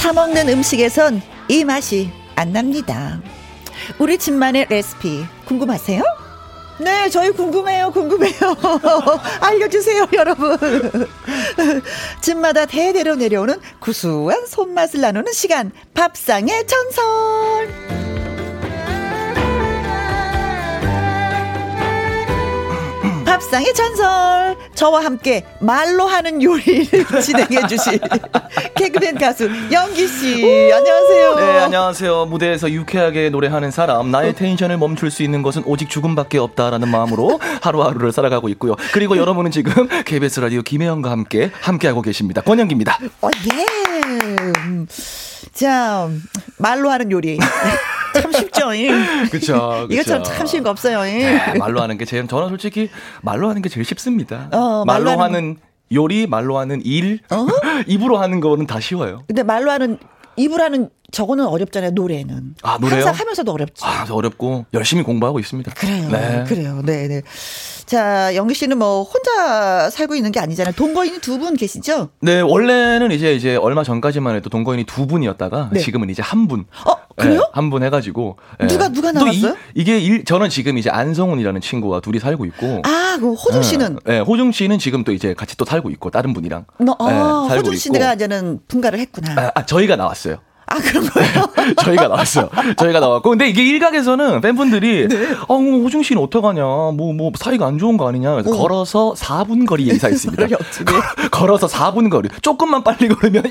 사먹는 음식에선 이 맛이 안 납니다. 우리 집만의 레시피 궁금하세요? 네, 저희 궁금해요, 궁금해요. 알려주세요, 여러분. 집마다 대대로 내려오는 구수한 손맛을 나누는 시간, 밥상의 전설. 밥상의 전설 저와 함께 말로 하는 요리를 진행해 주실 개그맨 가수 영기 씨 안녕하세요. 네 안녕하세요. 무대에서 유쾌하게 노래하는 사람 나의 텐션을 멈출 수 있는 것은 오직 죽음밖에 없다라는 마음으로 하루하루를 살아가고 있고요. 그리고 여러분은 지금 KBS 라디오 김혜영과 함께 함께하고 계십니다. 권영기입니다. 어, 예. 음. 자 말로 하는 요리. 참 쉽죠. 그렇죠. 이것처럼 참 쉬운 거 없어요. 네, 말로 하는 게 제일 저는 솔직히 말로 하는 게 제일 쉽습니다. 어, 말로, 말로, 하는 요리, 말로 하는 일, 어? 입으로 하는 거는 다 쉬워요. 근데 말로 하는 입으로 하는 저거는 어렵잖아요. 노래는. 아 노래요? 항상 하면서도 어렵지. 아 어렵고 열심히 공부하고 있습니다. 그래요. 네. 그래요. 네, 네. 자, 영기 씨는 뭐 혼자 살고 있는 게 아니잖아요. 동거인이 두 분 계시죠? 네, 원래는 이제 이제 얼마 전까지만 해도 동거인이 두 분이었다가 네. 지금은 이제 한 분. 어, 그래요? 네, 한분 해가지고. 누가 네. 누가 나왔어요? 이, 게 일, 저는 지금 이제 안성훈이라는 친구와 둘이 살고 있고. 아, 그 호중 씨는? 네, 네, 호중 씨는 지금 또 이제 같이 또 살고 있고 다른 분이랑. 너, 아, 네, 호중 씨가 이제는 분가를 했구나. 아, 아 저희가 나왔어요. 아, 그런 거예요? 저희가 나왔어요. 저희가 나왔고. 근데 이게 일각에서는 팬분들이, 네. 아, 뭐, 호중 씨는 어떡하냐. 뭐, 뭐, 사이가 안 좋은 거 아니냐. 그래서 어. 걸어서 4분 거리에 이사했습니다. 네. 걸어서 4분 거리. 조금만 빨리 걸으면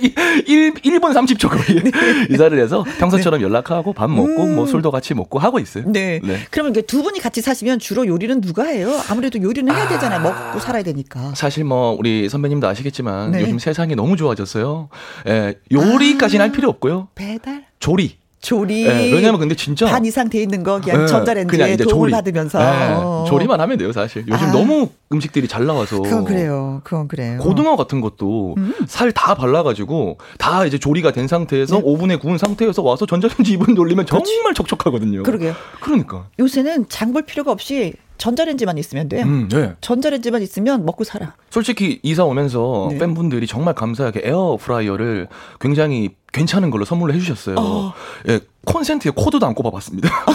1, 1, 분 30초 거리에 네. 이사를 해서 평소처럼 네. 연락하고 밥 먹고 음. 뭐 술도 같이 먹고 하고 있어요. 네. 네. 그러면 이게 두 분이 같이 사시면 주로 요리는 누가 해요? 아무래도 요리는 해야 되잖아요. 아. 먹고 살아야 되니까. 사실 뭐, 우리 선배님도 아시겠지만 네. 요즘 세상이 너무 좋아졌어요. 예, 요리까지는 아. 할 필요 없고요. 배달? 조리. 조리. 네, 왜냐면 근데 진짜 반 이상 돼 있는 거 그냥 네, 전자레인지에 도움을 조리. 받으면서 네, 어. 조리만 하면 돼요 사실. 요즘 아. 너무 음식들이 잘 나와서. 그건 그래요. 그건 그래요. 고등어 같은 것도 음. 살다 발라가지고 다 이제 조리가 된 상태에서 네. 오븐에 구운 상태에서 와서 전자레인지 2분 돌리면 정말 촉촉하거든요. 그러게요. 그러니까. 요새는 장 볼 필요가 없이 전자레인지만 있으면 돼요. 음, 네. 전자레인지만 있으면 먹고 살아. 솔직히 이사 오면서 네. 팬분들이 정말 감사하게 에어프라이어를 굉장히 괜찮은 걸로 선물로 해주셨어요. 어. 예, 콘센트에 코드도 안 꼽아봤습니다.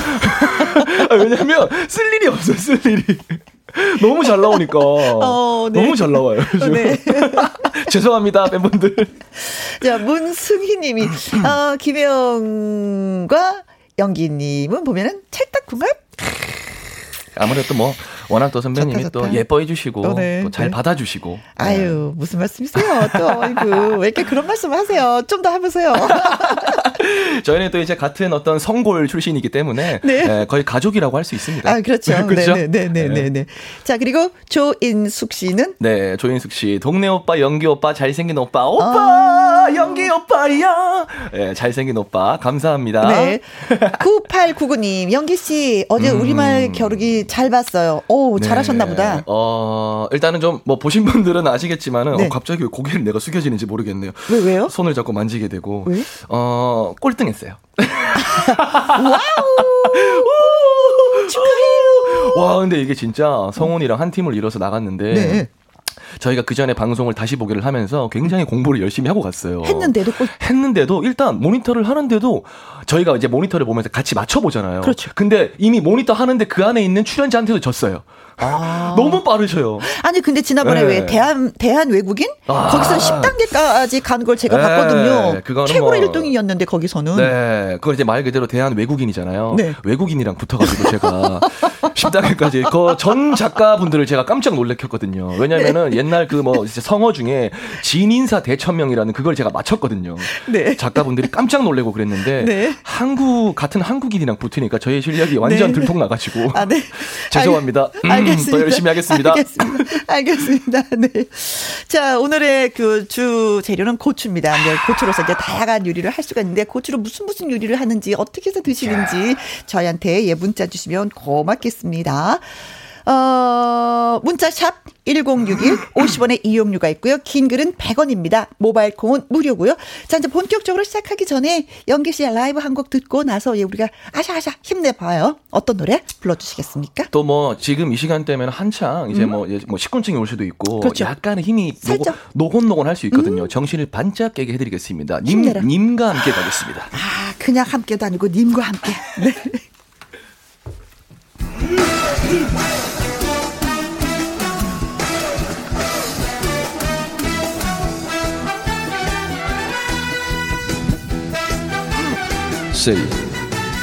아, 왜냐면 쓸 일이 없어요, 쓸 일이. 너무 잘 나오니까. 어, 네. 너무 잘 나와요. 네. 죄송합니다, 팬분들. 자, 문승희 님이, 어, 김혜영과 영기님은 보면은 찰떡궁합? 아무래도 뭐 워낙 또 선배님이 좋다, 좋다. 또 예뻐해 주시고 어, 네, 또잘 네. 받아주시고. 아유 네. 무슨 말씀이세요? 또 아이고 왜 이렇게 그런 말씀 하세요? 좀 더 해보세요. 저희는 또 이제 같은 어떤 성골 출신이기 때문에 네. 네, 거의 가족이라고 할 수 있습니다. 아 그렇죠. 그렇죠. 네네네네. 네, 네, 자 그리고 조인숙 씨는 네 조인숙 씨 동네 오빠 연기 오빠 잘생긴 오빠 오빠 아~ 연기 오빠야. 네, 잘생긴 오빠 감사합니다. 네. 9899님 연기 씨 어제 음. 우리말 겨루기 잘 봤어요. 오 잘하셨나 보다. 어 일단은 좀 뭐 보신 분들은 아시겠지만은 어, 갑자기 왜 고개를 내가 숙여지는지 모르겠네요. 왜 왜요? 손을 잡고 만지게 되고. 왜? 어 꼴등했어요. Wow! 축하해요! 와, 근데 이게 진짜 성훈이랑 한 팀을 이뤄서 나갔는데. 네. 저희가 그 전에 방송을 다시 보기를 하면서 굉장히 공부를 열심히 하고 갔어요. 했는데도 꼴... 했는데도 일단 모니터를 하는데도 저희가 이제 모니터를 보면서 같이 맞춰 보잖아요. 그렇죠. 근데 이미 모니터 하는데 그 안에 있는 출연자한테도 졌어요. 아. 너무 빠르셔요. 아니 근데 지난번에 네. 왜 대한 대한 외국인 아. 거기서 10단계까지 간 걸 제가 네. 봤거든요. 그거는 최고로 뭐 1등이었는데 거기서는. 네. 그걸 이제 말 그대로 대한 외국인이잖아요. 네. 외국인이랑 붙어가지고 제가 10단계까지 그 전 작가분들을 제가 깜짝 놀래켰거든요. 왜냐면은 네. 옛날 그 뭐 성어 중에 진인사 대천명이라는 그걸 제가 맞췄거든요. 네. 작가분들이 깜짝 놀래고 그랬는데 네. 한국 같은 한국인이랑 붙으니까 저희 실력이 완전 네. 들통 나가지고. 아, 네. 죄송합니다. 알, 음, 알겠습니다. 더 열심히 하겠습니다. 알겠습니다. 알겠습니다. 네. 자, 오늘의 그 주 재료는 고추입니다. 네, 고추로서 이제 다양한 요리를 할 수가 있는데 고추로 무슨 무슨 요리를 하는지 어떻게 해서 드시는지 저희한테 예 문자 주시면 고맙겠습니다. 어, 문자샵 1061 50원의 이용료가 있고요. 긴 글은 100원입니다. 모바일 콩은 무료고요. 자, 이제 본격적으로 시작하기 전에 연기 씨의 라이브 한 곡 듣고 나서 예, 우리가 아샤아샤 힘내봐요. 어떤 노래 불러주시겠습니까? 또 뭐 지금 이 시간대면 한창 이제 음. 뭐, 뭐 식곤증이 올 수도 있고 그렇죠. 약간의 힘이 노곤, 노곤 할 수 있거든요. 음. 정신을 반짝 깨게 해드리겠습니다. 님, 님과 함께 가겠습니다. 아, 그냥 함께도 아니고 님과 함께. 네. Say.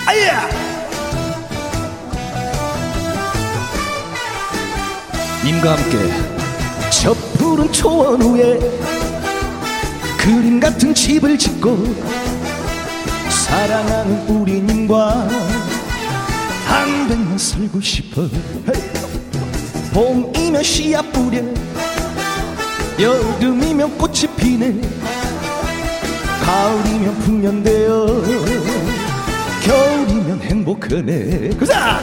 아야! 님과 함께 저 푸른 초원 위에 그림 같은 집을 짓고 사랑하는 우리 님과 한백년 살고 싶어. 봄이면 씨앗 뿌려. 여름이면 꽃이 피네. 가을이면 풍년되어. 겨울이면 행복하네. 그자!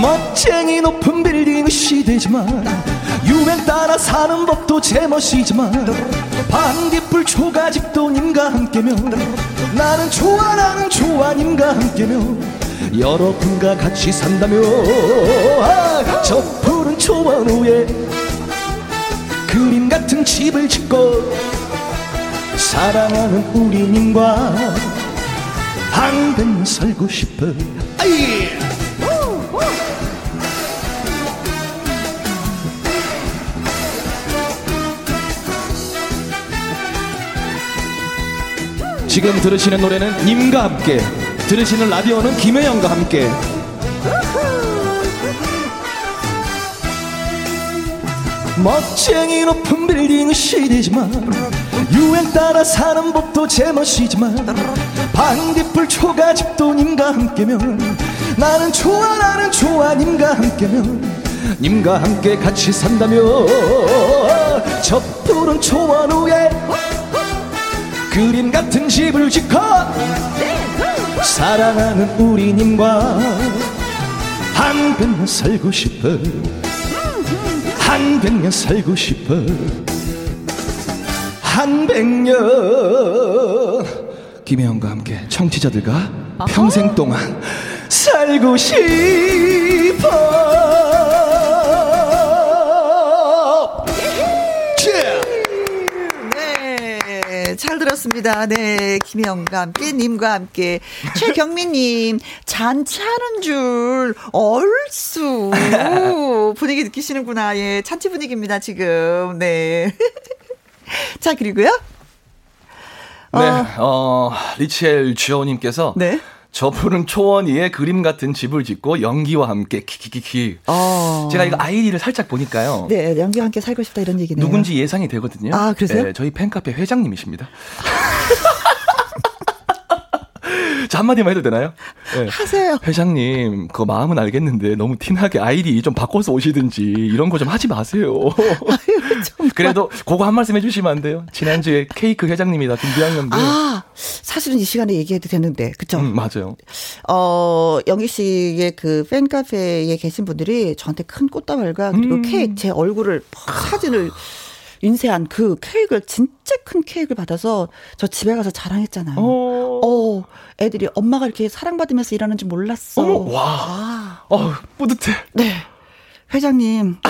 멋쟁이 높은 빌딩 시대지만 유행 따라 사는 법도 제멋이지만 반딧불 초가집도 님과 함께면 나는 좋아 나는 좋아 님과 함께면 여러분과 같이 산다며. 아, 저 푸른 초원 위에 그림 같은 집을 짓고 사랑하는 우리님과 한번 살고 싶어 아이! 지금 들으시는 노래는 님과 함께 들으시는 라디오는 김혜영과 함께. 멋쟁이 높은 빌딩 시대지만 유행 따라 사는 법도 제멋이지만 반딧불 초가집도 님과 함께면 나는 좋아 나는 좋아 님과 함께면 님과 함께 같이 산다며. 저 푸른 초원 위에 그림 같은 집을 짓고 사랑하는 우리 님과 한백년 살고 싶어 한백년 살고 싶어 한백년 김혜영과 함께 청취자들과. 평생 동안 살고 싶어. 들었습니다. 네, 김혜영과 함께, 님과 함께. 최경민님, 잔치하는 줄, 얼쑤. 분위기 느끼시는구나. 예, 잔치 분위기입니다, 지금. 네. 자, 그리고요. 네, 어, 어 리첼 주어님께서 네. 저분은 초원이의 그림 같은 집을 짓고 연기와 함께 키키키키. 어. 제가 이거 아이디를 살짝 보니까요. 네, 연기와 함께 살고 싶다 이런 얘기네요. 누군지 예상이 되거든요. 아, 그러세요? 네, 저희 팬카페 회장님이십니다. 자, 한마디만 해도 되나요? 네. 하세요. 회장님, 그 마음은 알겠는데 너무 티나게 아이디 좀 바꿔서 오시든지 이런 거 좀 하지 마세요. 아유, 그래도 그거 한 말씀 해주시면 안 돼요? 지난주에 케이크 회장님이다 건데. 아, 사실은 이 시간에 얘기해도 되는데, 그쵸? 음, 맞아요. 어, 영기 씨의 그 팬카페에 계신 분들이 저한테 큰 꽃다발과 그리고 음. 케이크, 제 얼굴을 사진을 인쇄한 그 케이크를 진짜 큰 케이크를 받아서 저 집에 가서 자랑했잖아요. 어, 어 애들이 엄마가 이렇게 사랑받으면서 일하는 줄 몰랐어. 어머, 와. 아. 어, 뿌듯해. 네. 회장님.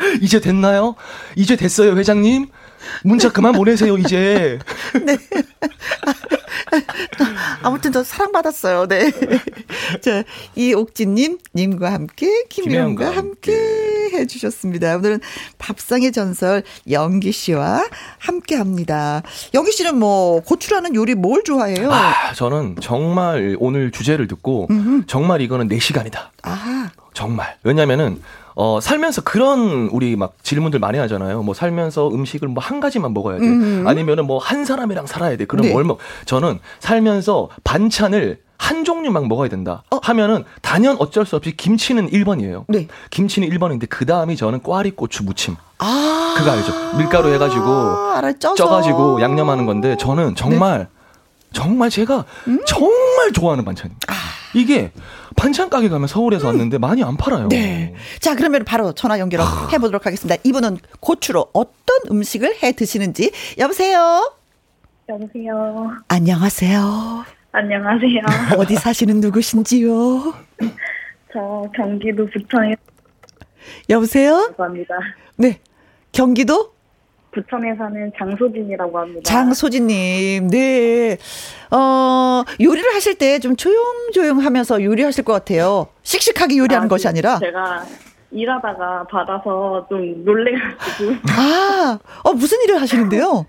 이제 됐나요? 이제 됐어요, 회장님? 문자 그만 보내세요, 이제. 네. 아무튼 저 사랑받았어요. 네. 자, 이옥진님, 님과 함께, 김혜영과 함께, 함께 해주셨습니다. 오늘은 밥상의 전설 영기 씨와 함께 합니다. 영기 씨는 뭐, 고추라는 요리 뭘 좋아해요? 아, 저는 정말 오늘 주제를 듣고, 음흠. 정말 이거는 내 시간이다. 아. 정말. 왜냐면은, 어, 살면서 그런 우리 막 질문들 많이 하잖아요. 뭐 살면서 음식을 뭐 한 가지만 먹어야 돼. 음. 아니면은 뭐 한 사람이랑 살아야 돼. 그럼 네. 뭘 먹? 저는 살면서 반찬을 한 종류만 먹어야 된다. 어? 하면은 단연 어쩔 수 없이 김치는 1번이에요. 네. 김치는 1번인데 그 다음이 저는 꽈리 고추 무침. 아. 그거 알죠? 밀가루 해가지고 아, 쪄가지고 양념하는 건데 저는 정말 네. 정말 제가 음? 정말 좋아하는 반찬입니다. 아. 이게 반찬 가게 가면 서울에서 음. 왔는데 많이 안 팔아요. 네. 자, 그러면 바로 전화 연결 해 보도록 하겠습니다. 이분은 고추로 어떤 음식을 해 드시는지 여보세요. 여보세요. 안녕하세요. 안녕하세요. 어디 사시는 누구신지요? 저 경기도 부천에 여보세요? 감사합니다. 네. 경기도 부천에 사는 장소진이라고 합니다. 장소진님, 네. 어, 요리를 하실 때 좀 조용조용 하면서 요리하실 것 같아요. 씩씩하게 요리하는 아, 것이 아니라. 제가 일하다가 받아서 좀 놀래가지고. 아, 어, 무슨 일을 하시는데요?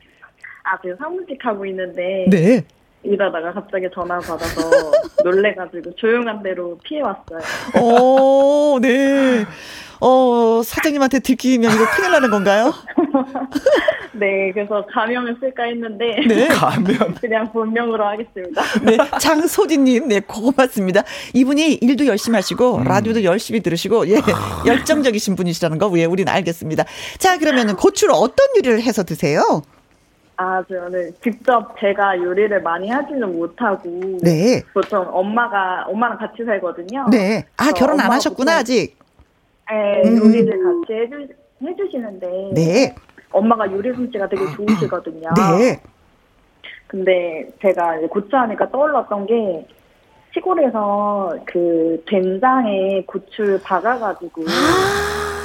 아, 제가 사무직 하고 있는데. 네. 일하다가 갑자기 전화 받아서 놀래가지고 조용한 대로 피해왔어요. 오, 네. 어, 사장님한테 들키면 이거 큰일 나는 건가요? 네, 그래서 가명을 쓸까 했는데. 네. 가명. 그냥 본명으로 하겠습니다. 네, 장소진님, 네, 고맙습니다. 이분이 일도 열심히 하시고, 음. 라디오도 열심히 들으시고, 예, 열정적이신 분이시라는 거, 예, 우리는 알겠습니다. 자, 그러면은 고추를 어떤 요리를 해서 드세요? 아, 저는 직접 제가 요리를 많이 하지는 못하고. 네. 보통 엄마가, 엄마랑 같이 살거든요. 네. 아, 결혼 안 하셨구나, 아직? 네, 음. 요리를 같이 해주, 해주시는데. 네. 엄마가 요리 솜씨가 되게 좋으시거든요. 네. 근데 제가 고추하니까 떠올랐던 게 시골에서 그 된장에 고추를 박아가지고 아~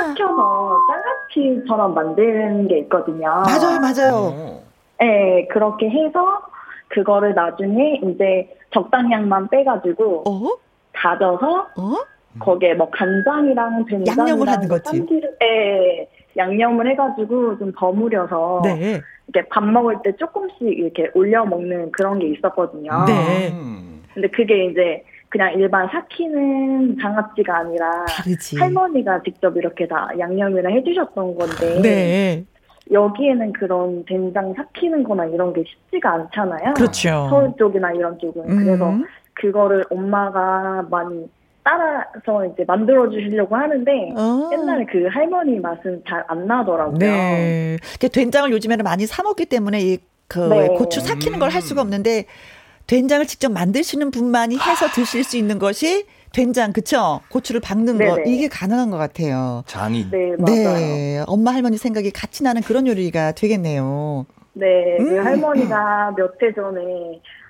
삭혀서 짜장치처럼 만드는 게 있거든요. 맞아요, 맞아요. 네, 그렇게 해서 그거를 나중에 이제 적당량만 빼가지고 어? 다져서 어? 거기에 뭐 간장이랑 된장이랑 양념을 하는 거지. 참기름, 네, 양념을 해가지고 좀 버무려서 네. 이렇게 밥 먹을 때 조금씩 이렇게 올려 먹는 그런 게 있었거든요. 네. 근데 그게 이제 그냥 일반 삭히는 장아찌가 아니라 다르지. 할머니가 직접 이렇게 다 양념이랑 해주셨던 건데 네. 여기에는 그런 된장 삭히는 거나 이런 게 쉽지가 않잖아요. 그렇죠. 서울 쪽이나 이런 쪽은. 음. 그래서 그거를 엄마가 많이 따라서 이제 만들어 주시려고 하는데 어. 옛날에 그 할머니 맛은 잘 안 나더라고요. 네. 된장을 요즘에는 많이 사 먹기 때문에 이그 네. 고추 삭히는 걸 할 수가 없는데 된장을 직접 만드시는 분만이 해서 드실 수 있는 것이 된장 그쵸? 고추를 박는 네네. 거 이게 가능한 것 같아요. 장인. 네, 맞아요. 네, 엄마 할머니 생각이 같이 나는 그런 요리가 되겠네요. 네, 그 음. 그 할머니가 몇 해 전에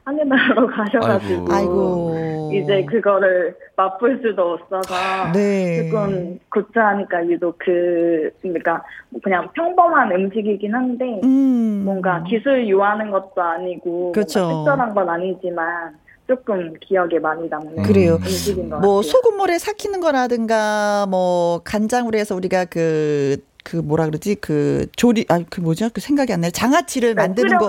하늘 나라로 가셔가지고 아이고. 이제 그거를 맛볼 수도 없어서 네. 조금 고추하니까 유독 그 그러니까 그냥 평범한 음식이긴 한데 음. 뭔가 기술 요하는 것도 아니고 그렇죠. 특별한 건 아니지만 조금 기억에 많이 남는 그래요. 음식인 것 뭐 같아요. 소금물에 삭히는 거라든가 뭐 간장으로 해서 우리가 그 그 뭐라 그러지 그 조리 아 그 뭐죠 그 생각이 안 나요 장아찌를 네, 만드는 거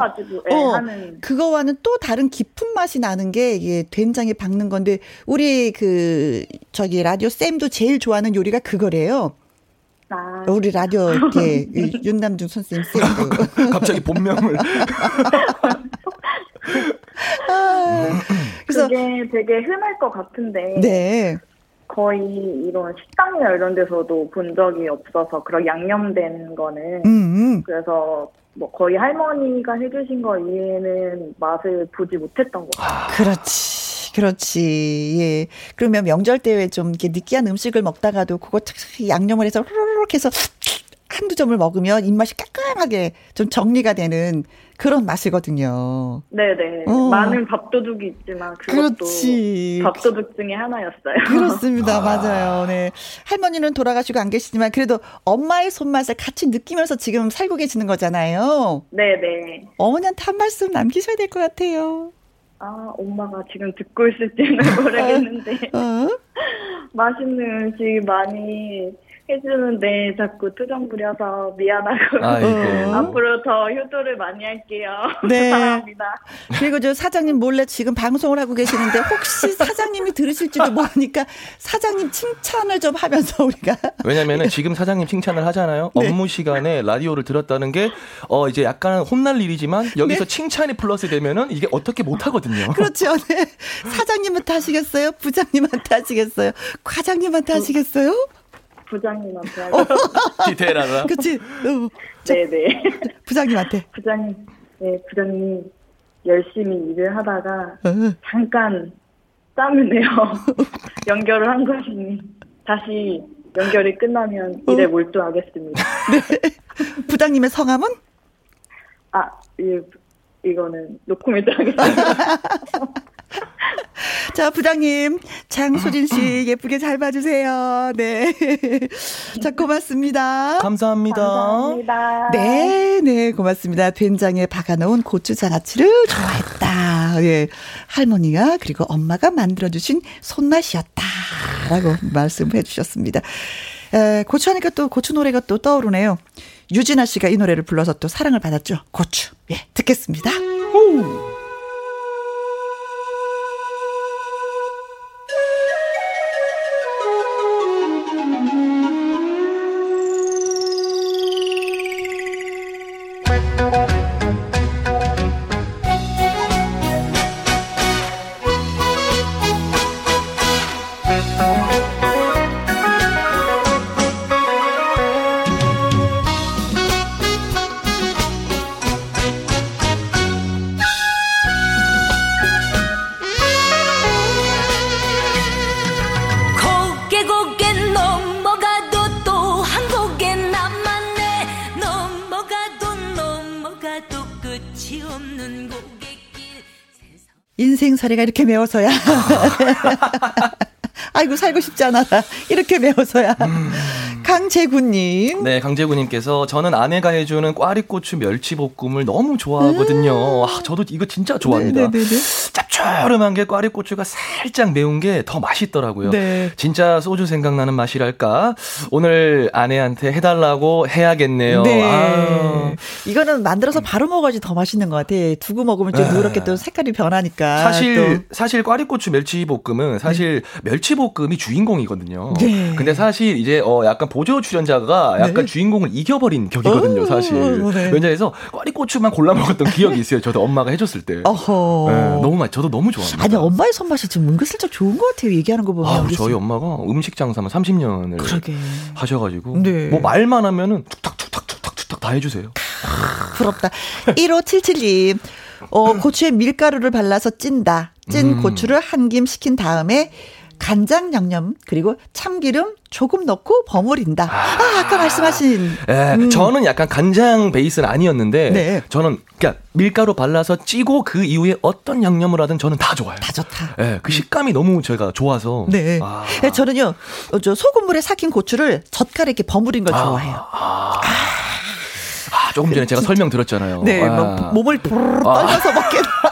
네, 어, 하는. 그거와는 또 다른 깊은 맛이 나는 게 이게 된장에 박는 건데 우리 그 저기 라디오 쌤도 제일 좋아하는 요리가 그거래요. 아. 우리 라디오 이렇게 윤남중 선생님 쌤도 갑자기 본명을 아, 그래서 그게 되게 흔할 것 같은데. 네. 거의 이런 식당이나 이런 데서도 본 적이 없어서 그런 양념된 거는 음. 그래서 뭐 거의 할머니가 해주신 거 이외에는 맛을 보지 못했던 것 같아요. 그렇지. 그렇지. 예. 그러면 명절 때좀 이렇게 느끼한 음식을 먹다가도 그거 양념을 해서 후루룩 해서 한두 점을 먹으면 입맛이 깔끔하게 좀 정리가 되는 그런 맛이거든요. 네네. 어. 많은 밥도둑이 있지만 그것도 그렇지. 밥도둑 중에 하나였어요. 그렇습니다. 아. 맞아요. 네. 할머니는 돌아가시고 안 계시지만 그래도 엄마의 손맛을 같이 느끼면서 지금 살고 계시는 거잖아요. 네네. 어머니한테 한 말씀 남기셔야 될 것 같아요. 아, 엄마가 지금 듣고 있을지는 모르겠는데. 어? 맛있는 음식 많이 해주는데 자꾸 투정 부려서 미안하고 아이고. 앞으로 더 효도를 많이 할게요. 네. 사랑합니다. 그리고 저 사장님 몰래 지금 방송을 하고 계시는데 혹시 사장님이 들으실지도 모르니까 사장님 칭찬을 좀 하면서 우리가 왜냐면은 지금 사장님 칭찬을 하잖아요. 네. 업무 시간에 라디오를 들었다는 게 어 이제 약간 혼날 일이지만 여기서 네. 칭찬이 플러스 되면은 이게 어떻게 못 하거든요. 그렇죠. 네. 사장님한테 하시겠어요? 부장님한테 하시겠어요? 과장님한테 하시겠어요? 부장님한테 어. 디테일하다. 그치. 어. 네네. 부장님한테. 부장님, 네, 부장님 열심히 일을 하다가 어. 잠깐 땀을 내요. 연결을 한 것이니 다시 연결이 끝나면 일에 어. 몰두하겠습니다. 네. 부장님의 성함은? 아, 이, 이거는 노코멘트 하겠습니다. 자, 부장님, 장소진 씨 예쁘게 잘 봐주세요. 네. 자, 고맙습니다. 감사합니다. 감사합니다. 네, 네, 고맙습니다. 된장에 박아놓은 고추장 아찌를 좋아했다. 예. 할머니가 그리고 엄마가 만들어주신 손맛이었다. 라고 말씀해 주셨습니다. 에, 고추 하니까 또 고추 노래가 또 떠오르네요. 유진아 씨가 이 노래를 불러서 또 사랑을 받았죠. 고추. 예, 듣겠습니다. 오. 인생 사례가 이렇게 매워서야. 아이고 살고 싶지 않아. 이렇게 매워서야. 음. 강재구님. 네, 강재구님께서 저는 아내가 해주는 꽈리고추 멸치 볶음을 너무 좋아하거든요. 음. 아, 저도 이거 진짜 좋아합니다. 네네네네. 짭조름한 게 꽈리고추가 살짝 매운 게 더 맛있더라고요. 네. 진짜 소주 생각나는 맛이랄까. 오늘 아내한테 해달라고 해야겠네요. 네. 아. 이거는 만들어서 바로 먹어야지 더 맛있는 것 같아. 두고 먹으면 좀 네. 누렇게 또 색깔이 변하니까. 사실 또. 사실 꽈리고추 멸치볶음은 사실 네. 멸치볶음이 주인공이거든요. 네. 근데 사실 이제 어 약간 보조 출연자가 약간 네. 주인공을 이겨버린 격이거든요, 사실. 어, 네. 왜냐해서 꽈리고추만 골라 먹었던 기억이 있어요. 저도 엄마가 해줬을 때. 어허. 네, 너무 맛. 저도 너무 좋아합니다. 아니 엄마의 손맛이 지금 은근슬쩍 좋은 것 같아요. 얘기하는 거 보면. 아, 저희 엄마가 음식 장사만 30년을 그러게. 하셔가지고 네. 뭐 말만 하면은 툭탁 툭탁 툭탁 툭탁 다 해주세요. 부럽다. 1577님. 어, 고추에 밀가루를 발라서 찐다. 찐 음. 고추를 한 김 식힌 다음에 간장 양념 그리고 참기름 조금 넣고 버무린다. 아, 아 아 까 말씀하신. 예, 음. 저는 약간 간장 베이스는 아니었는데 네. 저는 그냥 밀가루 발라서 찌고 그 이후에 어떤 양념을 하든 저는 다 좋아요. 다 좋다. 예, 그 식감이 너무 제가 좋아서. 네. 아. 네 저는요, 어, 저 소금물에 삭힌 고추를 젓갈에 이렇게 버무린 걸 아. 좋아해요. 아. 아. 조금 전에 제가 설명 들었잖아요. 네, 뭐 몸을 부르르 떨면서 먹게.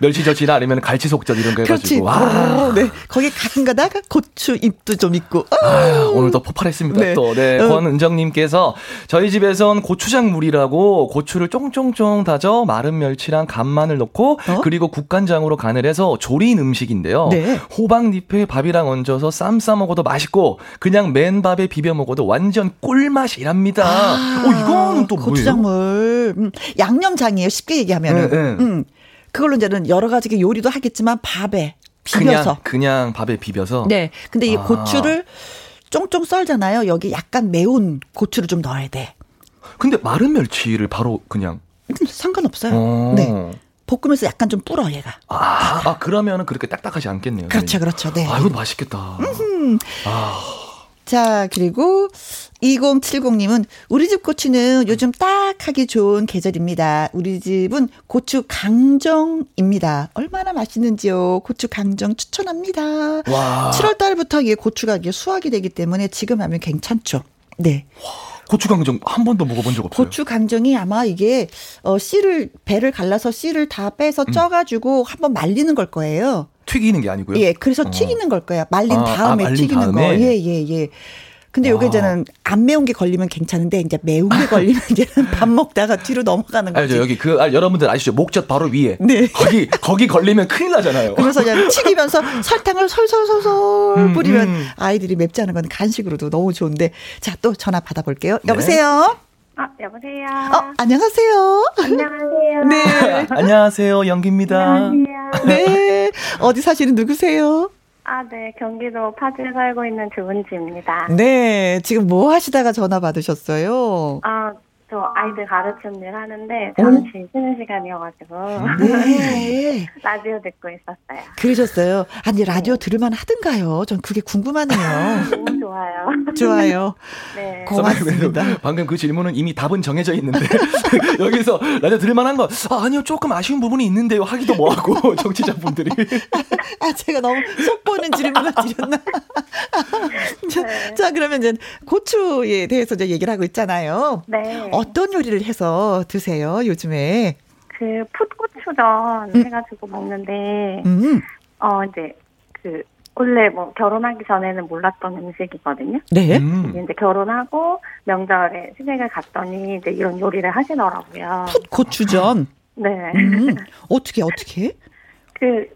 멸치젓이나 아니면 갈치속젓 이런 거 해가지고. 와. 네. 거기 가끔가다 고추 잎도 좀 있고. 아, 오늘도 폭발했습니다. 네. 또, 네. 어. 권은정님께서 저희 집에선 고추장 물이라고 고추를 쫑쫑쫑 다져 마른 멸치랑 간마늘 넣고 어? 그리고 국간장으로 간을 해서 조린 음식인데요. 네. 호박잎에 밥이랑 얹어서 쌈 싸 먹어도 맛있고 그냥 맨밥에 비벼 먹어도 완전 꿀맛이랍니다. 아, 어, 이거는 또 고추장물. 음, 양념장이에요. 쉽게 얘기하면은. 네, 네. 음. 그걸로 이제는 여러 가지 요리도 하겠지만 밥에 비벼서 그냥, 그냥 밥에 비벼서. 네. 근데 이 아. 고추를 쫑쫑 썰잖아요. 여기 약간 매운 고추를 좀 넣어야 돼. 근데 마른 멸치를 바로 그냥 상관없어요. 어. 네. 볶으면서 약간 좀 불어 얘가. 아, 아 그러면은 그렇게 딱딱하지 않겠네요. 그렇죠, 그렇죠. 네. 아, 이거 맛있겠다. 음흠. 아. 자, 그리고 2070님은 우리 집 고추는 요즘 딱 하기 좋은 계절입니다. 우리 집은 고추 강정입니다. 얼마나 맛있는지요. 고추 강정 추천합니다. 와. 7월 달부터 이게 고추가 이게 수확이 되기 때문에 지금 하면 괜찮죠. 네. 와. 고추 강정 한 번도 먹어본 적 없어요. 고추 강정이 아마 이게 어 씨를 배를 갈라서 씨를 다 빼서 음. 쪄가지고 한번 말리는 걸 거예요. 튀기는 게 아니고요. 예, 그래서 어. 튀기는 걸 거예요. 말린 아, 다음에 아, 말린 튀기는 다음에? 거. 예, 예, 예. 근데 요게 이제는 안 매운 게 걸리면 괜찮은데 이제 매운 게 걸리면 이제는 밥 먹다가 뒤로 넘어가는 거지. 알죠. 여기 그 아, 여러분들 아시죠? 목젖 바로 위에. 네. 거기 거기 걸리면 큰일 나잖아요. 그래서 그냥 튀기면서 설탕을 솔솔솔솔 음, 뿌리면 음. 아이들이 맵지 않은 건 간식으로도 너무 좋은데 자 또 전화 받아볼게요. 네. 여보세요. 아, 여보세요. 어, 안녕하세요. 안녕하세요. 네. 안녕하세요. 영기입니다. 안녕하세요. 네. 어디 사시는 누구세요? 아, 네. 경기도 파주에 살고 있는 조은지입니다. 네. 지금 뭐 하시다가 전화 받으셨어요? 아, 저 아이들 가르치는 일 하는데 잠시 쉬는 시간이어가지고 네. 라디오 듣고 있었어요. 그러셨어요. 아니 라디오 들을만 하든가요? 전 그게 궁금하네요. 너무 좋아요. 좋아요. 네. 고맙습니다. 방금 그 질문은 이미 답은 정해져 있는데 여기서 라디오 들을만한 거 아, 아니요 조금 아쉬운 부분이 있는데요 하기도 뭐하고 정치자분들이 아 제가 너무 속 보는 질문을 드렸나? 자, 네. 자 그러면 이제 고추에 대해서 이제 얘기를 하고 있잖아요. 네. 어떤 요리를 해서 드세요, 요즘에? 그 풋고추전 음. 해가지고 먹는데, 음. 어, 이제, 그, 원래 뭐 결혼하기 전에는 몰랐던 음식이거든요. 네. 음. 이제 결혼하고 명절에 시댁을 갔더니 이제 이런 요리를 하시더라고요. 풋고추전? 네. 음. 어떻게, 어떻게? 그,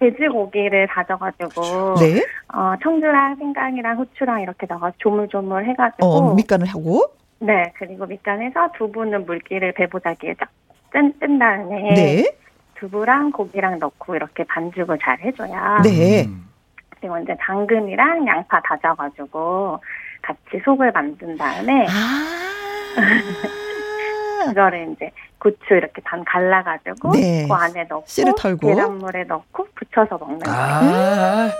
돼지고기를 다져가지고 네? 어, 청주랑 생강이랑 후추랑 이렇게 넣어서 조물조물 해가지고 어, 밑간을 하고 네, 그리고 밑간에서 두부는 물기를 배보자기에 쫙 뜬, 뜬 다음에 네. 두부랑 고기랑 넣고 이렇게 반죽을 잘 해줘야. 네. 그리고 이제 당근이랑 양파 다져가지고 같이 속을 만든 다음에 아~ 그거를 이제 고추 이렇게 반 갈라가지고 네. 그 안에 넣고 씨를 털고 계란물에 넣고 부쳐서 먹는 거예요. 아,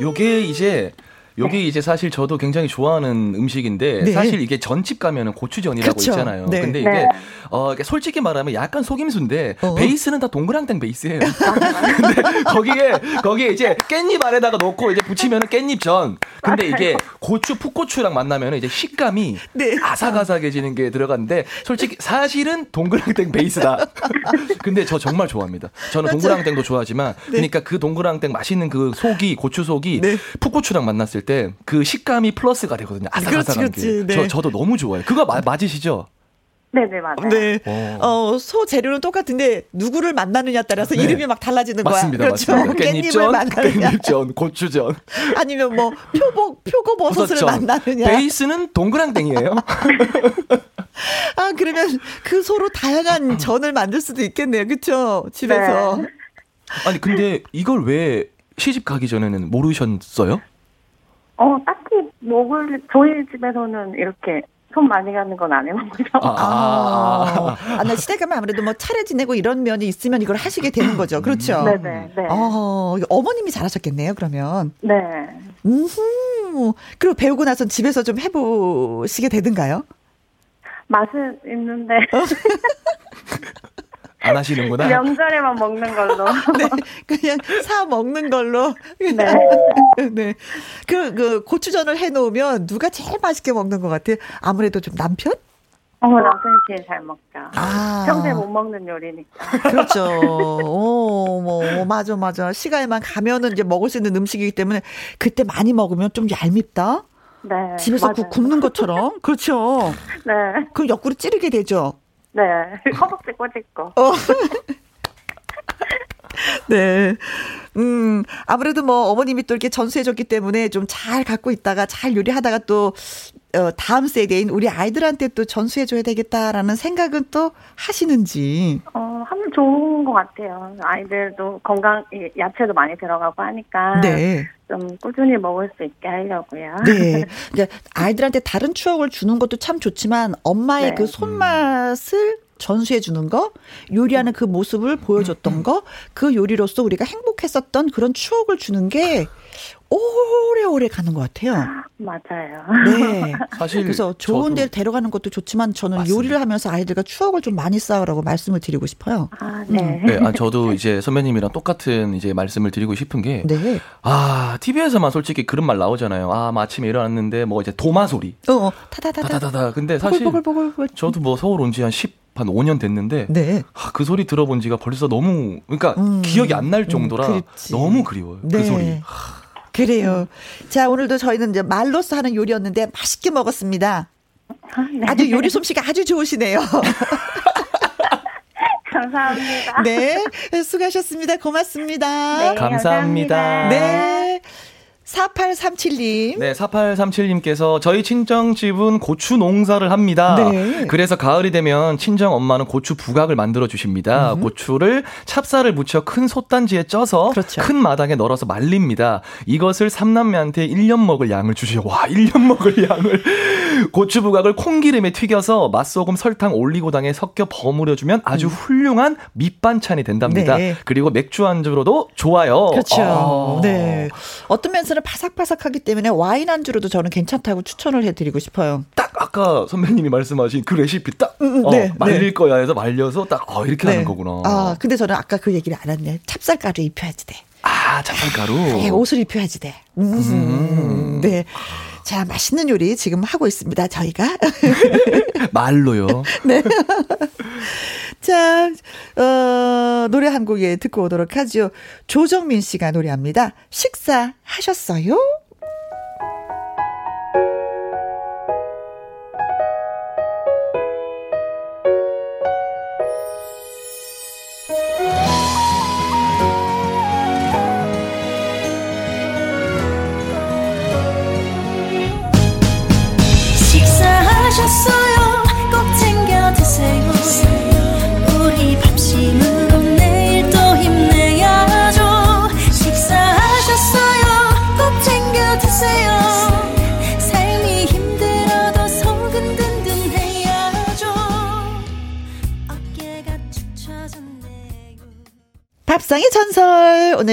요게 이제 네. 이제 사실 저도 굉장히 좋아하는 음식인데 네. 사실 이게 전집 가면은 고추전이라고 그쵸. 있잖아요. 네. 근데 이게 네. 어 솔직히 말하면 약간 속임수인데 어. 베이스는 다 동그랑땡 베이스예요. 근데 거기에 거기에 이제 깻잎 안에다가 넣고 이제 붙이면은 깻잎 전. 근데 이게 고추 풋고추랑 만나면 이제 식감이 네. 아삭아삭해지는 게 들어갔는데 솔직히 사실은 동그랑땡 베이스다. 근데 저 정말 좋아합니다. 저는 동그랑땡도 좋아하지만 네. 그러니까 그 동그랑땡 맛있는 그 속이 고추 속이 네. 풋고추랑 만났을 때 그 식감이 플러스가 되거든요. 아삭아삭한 그렇지, 그렇지. 게. 네. 저 저도 너무 좋아해요. 그거 마, 맞으시죠? 네네 맞아요. 네. 어. 어, 소 재료는 똑같은데 누구를 만나느냐 따라서 네. 이름이 막 달라지는 맞습니다, 거야. 그렇죠. 맞습니다. 깻잎을 만나느냐. 깻잎전, 고추전. 아니면 뭐 표복 표고버섯을 만나느냐. 베이스는 동그랑땡이에요. 아 그러면 그 소로 다양한 전을 만들 수도 있겠네요. 그렇죠? 집에서. 네. 아니 근데 이걸 왜 시집 가기 전에는 모르셨어요? 어, 딱히 먹을, 저희 집에서는 이렇게 손 많이 가는 건 안 해먹죠. 아, 아, 아, 나 시댁 가면 아무래도 뭐 차례 지내고 이런 면이 있으면 이걸 하시게 되는 거죠. 그렇죠? 네네, 네. 네. 어, 어머님이 잘하셨겠네요, 그러면. 네. 음, 그리고 배우고 나서 집에서 좀 해보시게 되든가요? 맛은 있는데. 안 하시는구나. 명절에만 먹는 걸로. 네, 그냥 사 먹는 걸로. 네. 네. 그, 그, 고추전을 해 놓으면 누가 제일 맛있게 먹는 것 같아요? 아무래도 좀 남편? 어, 남편이 제일 잘 먹죠. 아. 평소에 못 먹는 요리니까. 그렇죠. 오, 뭐, 어, 맞아, 맞아. 시간에만 가면은 이제 먹을 수 있는 음식이기 때문에 그때 많이 먹으면 좀 얄밉다. 네. 집에서 그 굽는 것처럼. 그렇죠. 네. 그럼 옆구리 찌르게 되죠. 네. 허벅지 거. 어. 네. 음, 아무래도 뭐 어머님이 또 이렇게 전수해줬기 때문에 좀 잘 갖고 있다가 잘 요리하다가 또, 어, 다음 세대인 우리 아이들한테 또 전수해줘야 되겠다라는 생각은 또 하시는지. 어, 하면 좋은 것 같아요. 아이들도 건강, 야채도 많이 들어가고 하니까. 네. 좀 꾸준히 먹을 수 있게 하려고요. 네. 이제 아이들한테 다른 추억을 주는 것도 참 좋지만 엄마의 네. 그 손맛을 전수해 주는 거, 요리하는 그 모습을 보여줬던 거, 그 요리로서 우리가 행복했었던 그런 추억을 주는 게 오래오래 가는 것 같아요. 맞아요. 네. 사실 그래서 좋은 데를 데려가는 것도 좋지만 저는 맞습니다. 요리를 하면서 아이들과 추억을 좀 많이 쌓으라고 말씀을 드리고 싶어요. 아, 네. 음. 네. 아, 저도 이제 선배님이랑 똑같은 이제 말씀을 드리고 싶은 게 네. 아, TV에서만 솔직히 그런 말 나오잖아요. 아, 아침에 일어났는데 뭐 이제 도마 소리. 어, 어 타다다다. 타다다다. 근데 사실 보글보글 보글. 저도 뭐 서울 온 지 한 10, 한 5년 됐는데 네. 아, 그 소리 들어본 지가 벌써 너무 그러니까 음, 기억이 안 날 정도라 음, 너무 그리워요. 그 네. 그 소리. 그래요. 자, 오늘도 저희는 이제 말로써 하는 요리였는데 맛있게 먹었습니다. 아, 네. 아주 요리 솜씨가 아주 좋으시네요. 감사합니다. 네, 수고하셨습니다. 고맙습니다. 네, 감사합니다. 감사합니다. 네. 4837님. 네, 4837님께서 저희 친정집은 고추 농사를 합니다. 네. 그래서 가을이 되면 친정 엄마는 고추 부각을 만들어 주십니다. 음. 고추를 찹쌀을 묻혀 큰 솥단지에 쪄서 그렇죠. 큰 마당에 널어서 말립니다. 이것을 삼남매한테 1년 먹을 양을 주시오. 와, 1년 먹을 양을. 고추 부각을 콩기름에 튀겨서 맛소금, 설탕, 올리고당에 섞여 버무려 주면 아주 음. 훌륭한 밑반찬이 된답니다. 네. 그리고 맥주 안주로도 좋아요. 그렇죠. 아. 네. 어떤 면서는 바삭바삭하기 때문에 와인 안주로도 저는 괜찮다고 추천을 해드리고 싶어요. 딱 아까 선배님이 말씀하신 그 레시피 딱 음, 음 어, 네, 말릴 네. 거야 해서 말려서 딱 어, 이렇게 네. 하는 거구나. 아 근데 저는 아까 그 얘기를 안 했네. 찹쌀가루 입혀야지 돼. 아 찹쌀가루. 네, 옷을 입혀야지 돼. 음. 음. 네. 자, 맛있는 요리 지금 하고 있습니다, 저희가. 말로요. 네. 자, 어, 노래 한 곡에 듣고 오도록 하죠. 조정민 씨가 노래합니다. 식사하셨어요?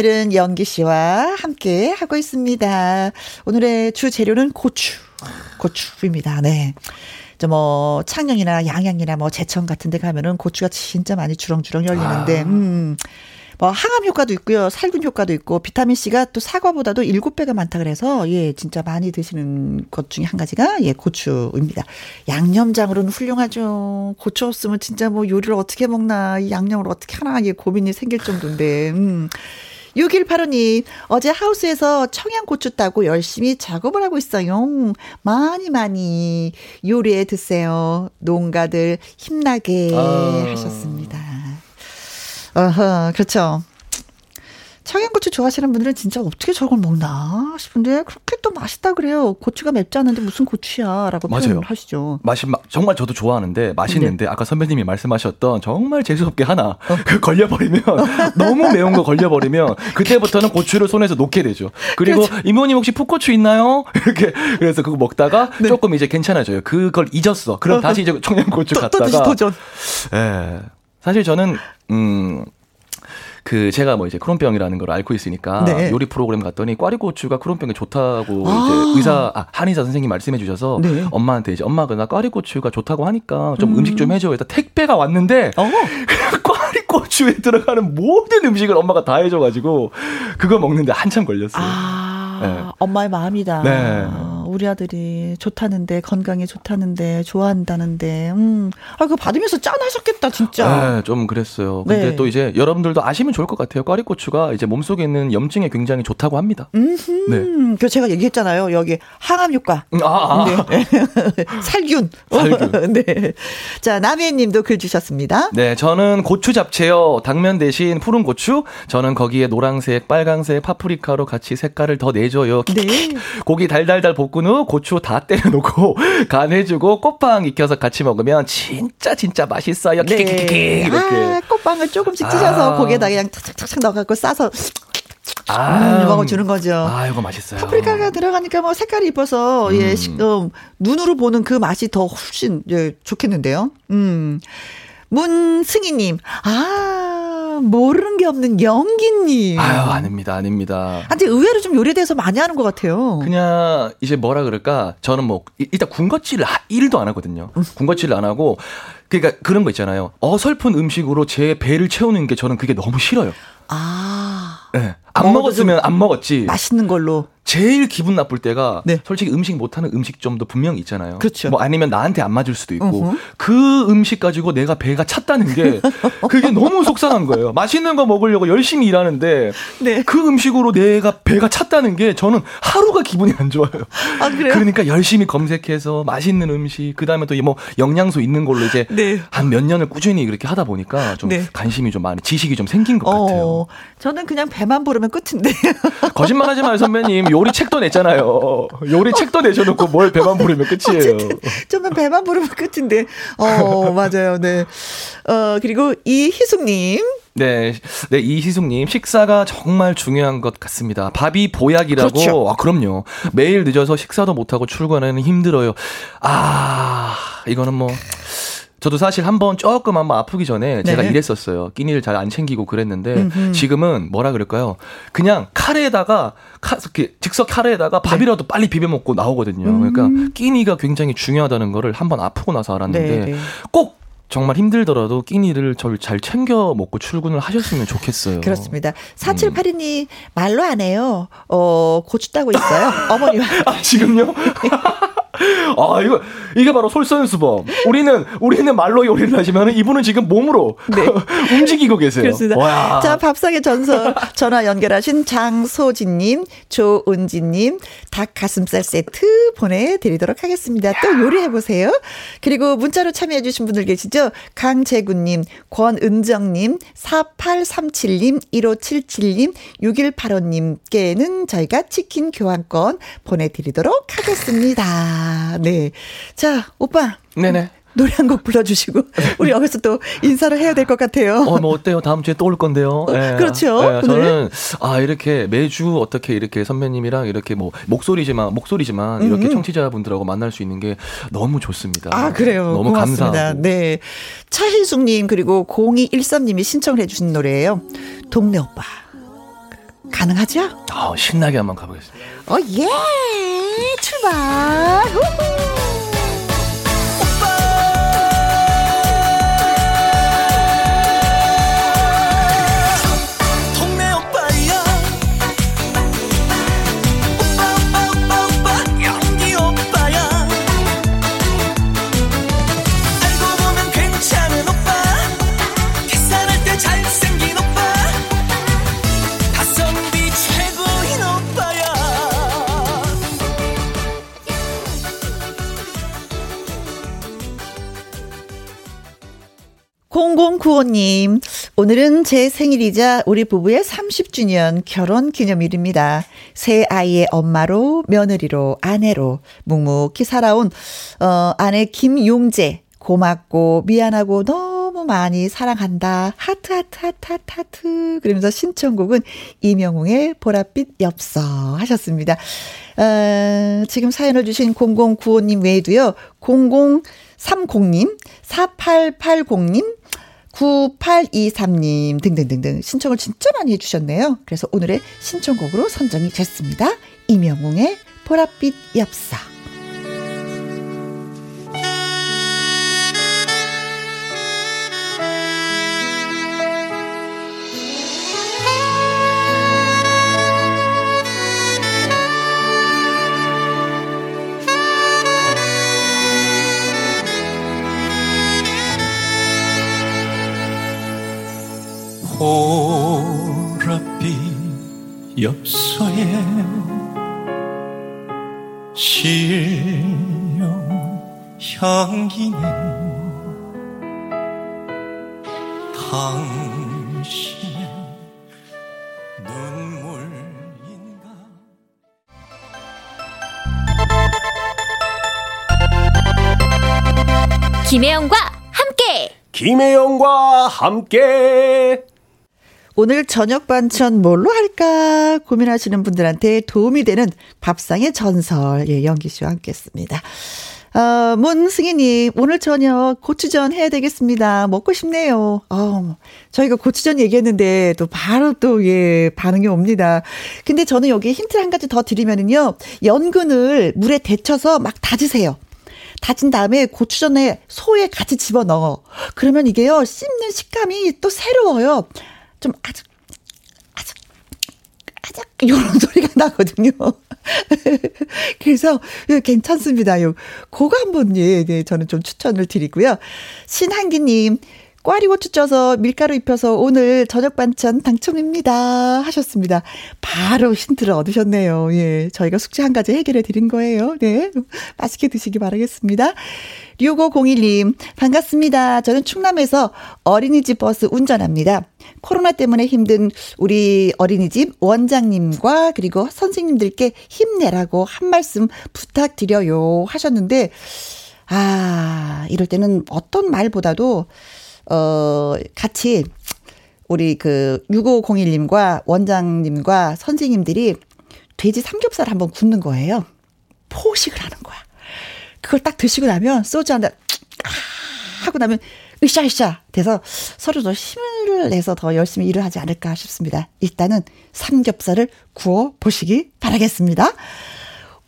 오늘은 연기 씨와 함께 하고 있습니다. 오늘의 주 재료는 고추. 고추입니다. 네. 뭐 창녕이나 양양이나 뭐 제천 같은 데 가면은 고추가 진짜 많이 주렁주렁 열리는데 아. 음. 뭐 항암 효과도 있고요. 살균 효과도 있고 비타민 C가 또 사과보다도 7배가 많다 그래서 예, 진짜 많이 드시는 것 중에 한 가지가 예, 고추입니다. 양념장으로는 훌륭하죠. 고추 없으면 진짜 뭐 요리를 어떻게 먹나, 이 양념을 어떻게 하나 예, 고민이 생길 정도인데. 음. 6185님, 어제 하우스에서 청양고추 따고 열심히 작업을 하고 있어요. 많이 많이 요리해 드세요. 농가들 힘나게 아. 하셨습니다. 어허, 그렇죠. 청양고추 좋아하시는 분들은 진짜 어떻게 저걸 먹나 싶은데 그렇게 또 맛있다 그래요. 고추가 맵지 않은데 무슨 고추야라고 표현하시죠. 맛이 정말 저도 좋아하는데 맛있는데 네. 아까 선배님이 말씀하셨던 정말 재수 없게 하나 어. 그 걸려버리면 너무 매운 거 걸려버리면 그때부터는 고추를 손에서 놓게 되죠. 그리고 그렇죠. 이모님 혹시 풋고추 있나요? 이렇게 그래서 그거 먹다가 네. 조금 이제 괜찮아져요. 그걸 잊었어. 그럼 어. 다시 이제 청양고추 또, 갔다가 또 도전. 예. 사실 저는 음. 그 제가 뭐 이제 크론병이라는 걸 앓고 있으니까 네. 요리 프로그램 갔더니 꽈리고추가 크론병에 좋다고 아. 이제 의사 아, 한의사 선생님 말씀해 주셔서 네. 엄마한테 이제 엄마가 나 꽈리고추가 좋다고 하니까 좀 음. 식좀 해줘. 일단 택배가 왔는데 어. 꽈리고추에 들어가는 모든 음식을 엄마가 다 해줘가지고 그거 먹는데 한참 걸렸어요. 아. 네. 엄마의 마음이다. 네. 우리 아들이 좋다는데 건강에 좋다는데 좋아한다는데 음. 아 그거 받으면서 짠하셨겠다 진짜. 네, 좀 그랬어요. 근데 네. 또 이제 여러분들도 아시면 좋을 것 같아요. 꽈리고추가 이제 몸속에 있는 염증에 굉장히 좋다고 합니다. 음. 네. 그 제가 얘기했잖아요. 여기 항암 효과. 아, 아. 네. 살균. 살균. 네. 자, 남해 님도 글 주셨습니다. 네, 저는 고추 잡채요. 당면 대신 푸른 고추. 저는 거기에 노란색, 빨강색 파프리카로 같이 색깔을 더 내줘요. 네. 고기 달달달 볶은 후 고추 다 때려놓고 간해주고 꽃빵 익혀서 같이 먹으면 진짜 진짜 맛있어요. 네. 이렇게. 아, 꽃빵을 조금씩 찢어서 아. 고기에다 그냥 탁탁탁 넣어갖고 싸서 아, 음, 먹어주는 거죠. 아, 이거 맛있어요. 파프리카가 들어가니까 뭐 색깔이 이뻐서, 음. 예, 시, 어, 눈으로 보는 그 맛이 더 훨씬, 예, 좋겠는데요. 음. 문승희님, 아, 모르는 게 없는 영기님. 아유, 아닙니다, 아닙니다. 아, 근데 의외로 좀 요리에 대해서 많이 하는 것 같아요. 그냥, 이제 뭐라 그럴까, 저는 뭐, 일단 군것질을 1도 안 하거든요. 음. 군것질을 안 하고, 그러니까 그런 거 있잖아요. 어설픈 음식으로 제 배를 채우는 게 저는 그게 너무 싫어요. 아. 네. 안 먹었으면 안 먹었지. 맛있는 걸로. 제일 기분 나쁠 때가 네. 솔직히 음식 못하는 음식점도 분명히 있잖아요. 그렇죠. 뭐 아니면 나한테 안 맞을 수도 있고 uh-huh. 그 음식 가지고 내가 배가 찼다는 게 그게 너무 속상한 거예요. 맛있는 거 먹으려고 열심히 일하는데 네. 그 음식으로 내가 배가 찼다는 게 저는 하루가 기분이 안 좋아요. 아, 그래요? 그러니까 열심히 검색해서 맛있는 음식 그다음에 또 뭐 영양소 있는 걸로 이제 네. 한몇 년을 꾸준히 그렇게 하다 보니까 좀 네. 관심이 좀 많이 지식이 좀 생긴 것 어, 같아요. 저는 그냥 배만 부르면 끝인데. 거짓말하지 마요 선배님. 요리 책도 냈잖아요. 요리 책도 내셔놓고 뭘 배만 부르면 끝이에요. 저는 배만 부르면 끝인데. 어 맞아요. 네. 어 그리고 이희숙님. 네, 네 이희숙님 식사가 정말 중요한 것 같습니다. 밥이 보약이라고. 그렇죠. 아 그럼요. 매일 늦어서 식사도 못 하고 출근하는 힘들어요. 아 이거는 뭐. 저도 사실 한번 조금 한번 아프기 전에 제가 네. 이랬었어요. 끼니를 잘 안 챙기고 그랬는데 음흠. 지금은 뭐라 그럴까요? 그냥 카레에다가 카, 즉석 카레에다가 밥이라도 네. 빨리 비벼 먹고 나오거든요. 음. 그러니까 끼니가 굉장히 중요하다는 거를 한번 아프고 나서 알았는데 네, 네. 꼭 정말 힘들더라도 끼니를 저를 잘 챙겨 먹고 출근을 하셨으면 좋겠어요. 그렇습니다. 4782님 음. 말로 안 해요. 어, 고추 따고 있어요. 어머니와. 아, 지금요? 아, 이거, 이게 바로 솔선수범. 우리는, 우리는 말로 요리를 하시면 이분은 지금 몸으로 네. 움직이고 계세요. 그렇습니다. 와. 자, 밥상의 전설 전화 연결하신 장소진님, 조은지님, 닭 가슴살 세트 보내드리도록 하겠습니다. 또 요리해 보세요. 그리고 문자로 참여해주신 분들 계시죠? 강재구님, 권은정님, 4837님, 1577님, 6185님께는 저희가 치킨 교환권 보내드리도록 하겠습니다. 네. 자, 오빠. 네네. 노래 한 곡 불러주시고 우리 여기서 또 인사를 해야 될 것 같아요. 어, 뭐 어때요? 다음 주에 또 올 건데요. 네. 그렇죠. 네, 저는 아 이렇게 매주 어떻게 이렇게 선배님이랑 이렇게 뭐 목소리지만 목소리지만 이렇게 음. 청취자분들하고 만날 수 있는 게 너무 좋습니다. 아 그래요. 너무. 감사하고. 네. 차희숙님 그리고 0213님이 신청을 해주신 노래예요. 동네 오빠. 가능하죠? 아 신나게 한번 가보겠습니다. 어 예. 출발. 우후. 공공구오님, 오늘은 제 생일이자 우리 부부의 30주년 결혼 기념일입니다. 세 아이의 엄마로, 며느리로, 아내로 묵묵히 살아온, 어, 아내 김용재. 고맙고, 미안하고, 너무 많이 사랑한다. 하트, 하트, 하트, 하트, 하트. 그러면서 신청곡은 임영웅의 보랏빛 엽서 하셨습니다. 어, 지금 사연을 주신 0095님 외에도요, 0030님, 4880님, 9823님 등등등등 신청을 진짜 많이 해주셨네요. 그래서 오늘의 신청곡으로 선정이 됐습니다. 이명웅의 보랏빛 엽사. 엽서에 실려온 향기는 당신의 눈물인가? 김혜영과 함께. 김혜영과 함께 오늘 저녁 반찬 뭘로 할까 고민하시는 분들한테 도움이 되는 밥상의 전설 예, 연기 씨와 함께했습니다. 어, 문승희님, 오늘 저녁 고추전 해야 되겠습니다. 먹고 싶네요. 어, 저희가 고추전 얘기했는데 또 바로 또, 예, 반응이 옵니다. 근데 저는 여기 힌트 한 가지 더 드리면은요, 연근을 물에 데쳐서 막 다지세요. 다진 다음에 고추전에 소에 같이 집어 넣어. 그러면 이게요, 씹는 식감이 또 새로워요. 좀 아주 아주 아주 이런 소리가 나거든요. 그래서 예, 괜찮습니다. 요 그거 한번 예, 네, 저는 좀 추천을 드리고요. 신한기님 꽈리 고추 쪄서 밀가루 입혀서 오늘 저녁 반찬 당첨입니다. 하셨습니다. 바로 힌트를 얻으셨네요. 예. 저희가 숙제 한 가지 해결해 드린 거예요. 네. 맛있게 드시기 바라겠습니다. 6501님, 반갑습니다. 저는 충남에서 어린이집 버스 운전합니다. 코로나 때문에 힘든 우리 어린이집 원장님과 그리고 선생님들께 힘내라고 한 말씀 부탁드려요 하셨는데, 아, 이럴 때는 어떤 말보다도 어, 같이 우리 그 6501님과 원장님과 선생님들이 돼지 삼겹살 한번 굽는 거예요. 포식을 하는 거야. 그걸 딱 드시고 나면 소주 한 잔 하고 나면 으쌰으쌰 돼서 서로 더 힘을 내서 더 열심히 일을 하지 않을까 싶습니다. 일단은 삼겹살을 구워 보시기 바라겠습니다.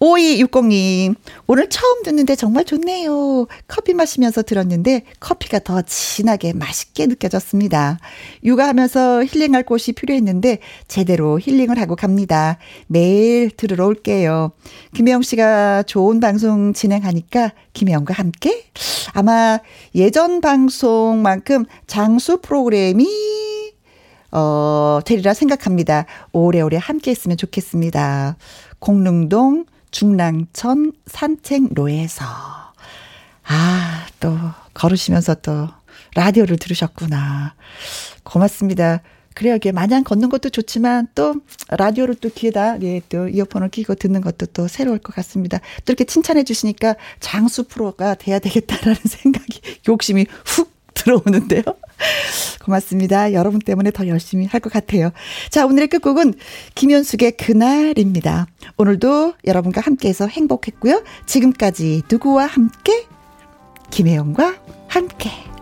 5260님, 오늘 처음 듣는데 정말 좋네요. 커피 마시면서 들었는데 커피가 더 진하게 맛있게 느껴졌습니다. 육아하면서 힐링할 곳이 필요했는데 제대로 힐링을 하고 갑니다. 매일 들으러 올게요. 김혜영 씨가 좋은 방송 진행하니까 김혜영과 함께 아마 예전 방송만큼 장수 프로그램이 어, 되리라 생각합니다. 오래오래 함께 했으면 좋겠습니다. 공릉동 중랑천 산책로에서. 아, 또, 걸으시면서 또, 라디오를 들으셨구나. 고맙습니다. 그래요. 이게 마냥 걷는 것도 좋지만 또 라디오를 또 귀에다 예, 또 이어폰을 끼고 듣는 것도 또 새로울 것 같습니다. 또 이렇게 칭찬해 주시니까 장수 프로가 돼야 되겠다라는 생각이 욕심이 훅 들어오는데요. 고맙습니다. 여러분 때문에 더 열심히 할 것 같아요. 자, 오늘의 끝곡은 김현숙의 그날입니다. 오늘도 여러분과 함께해서 행복했고요. 지금까지 누구와 함께? 김혜영과 함께.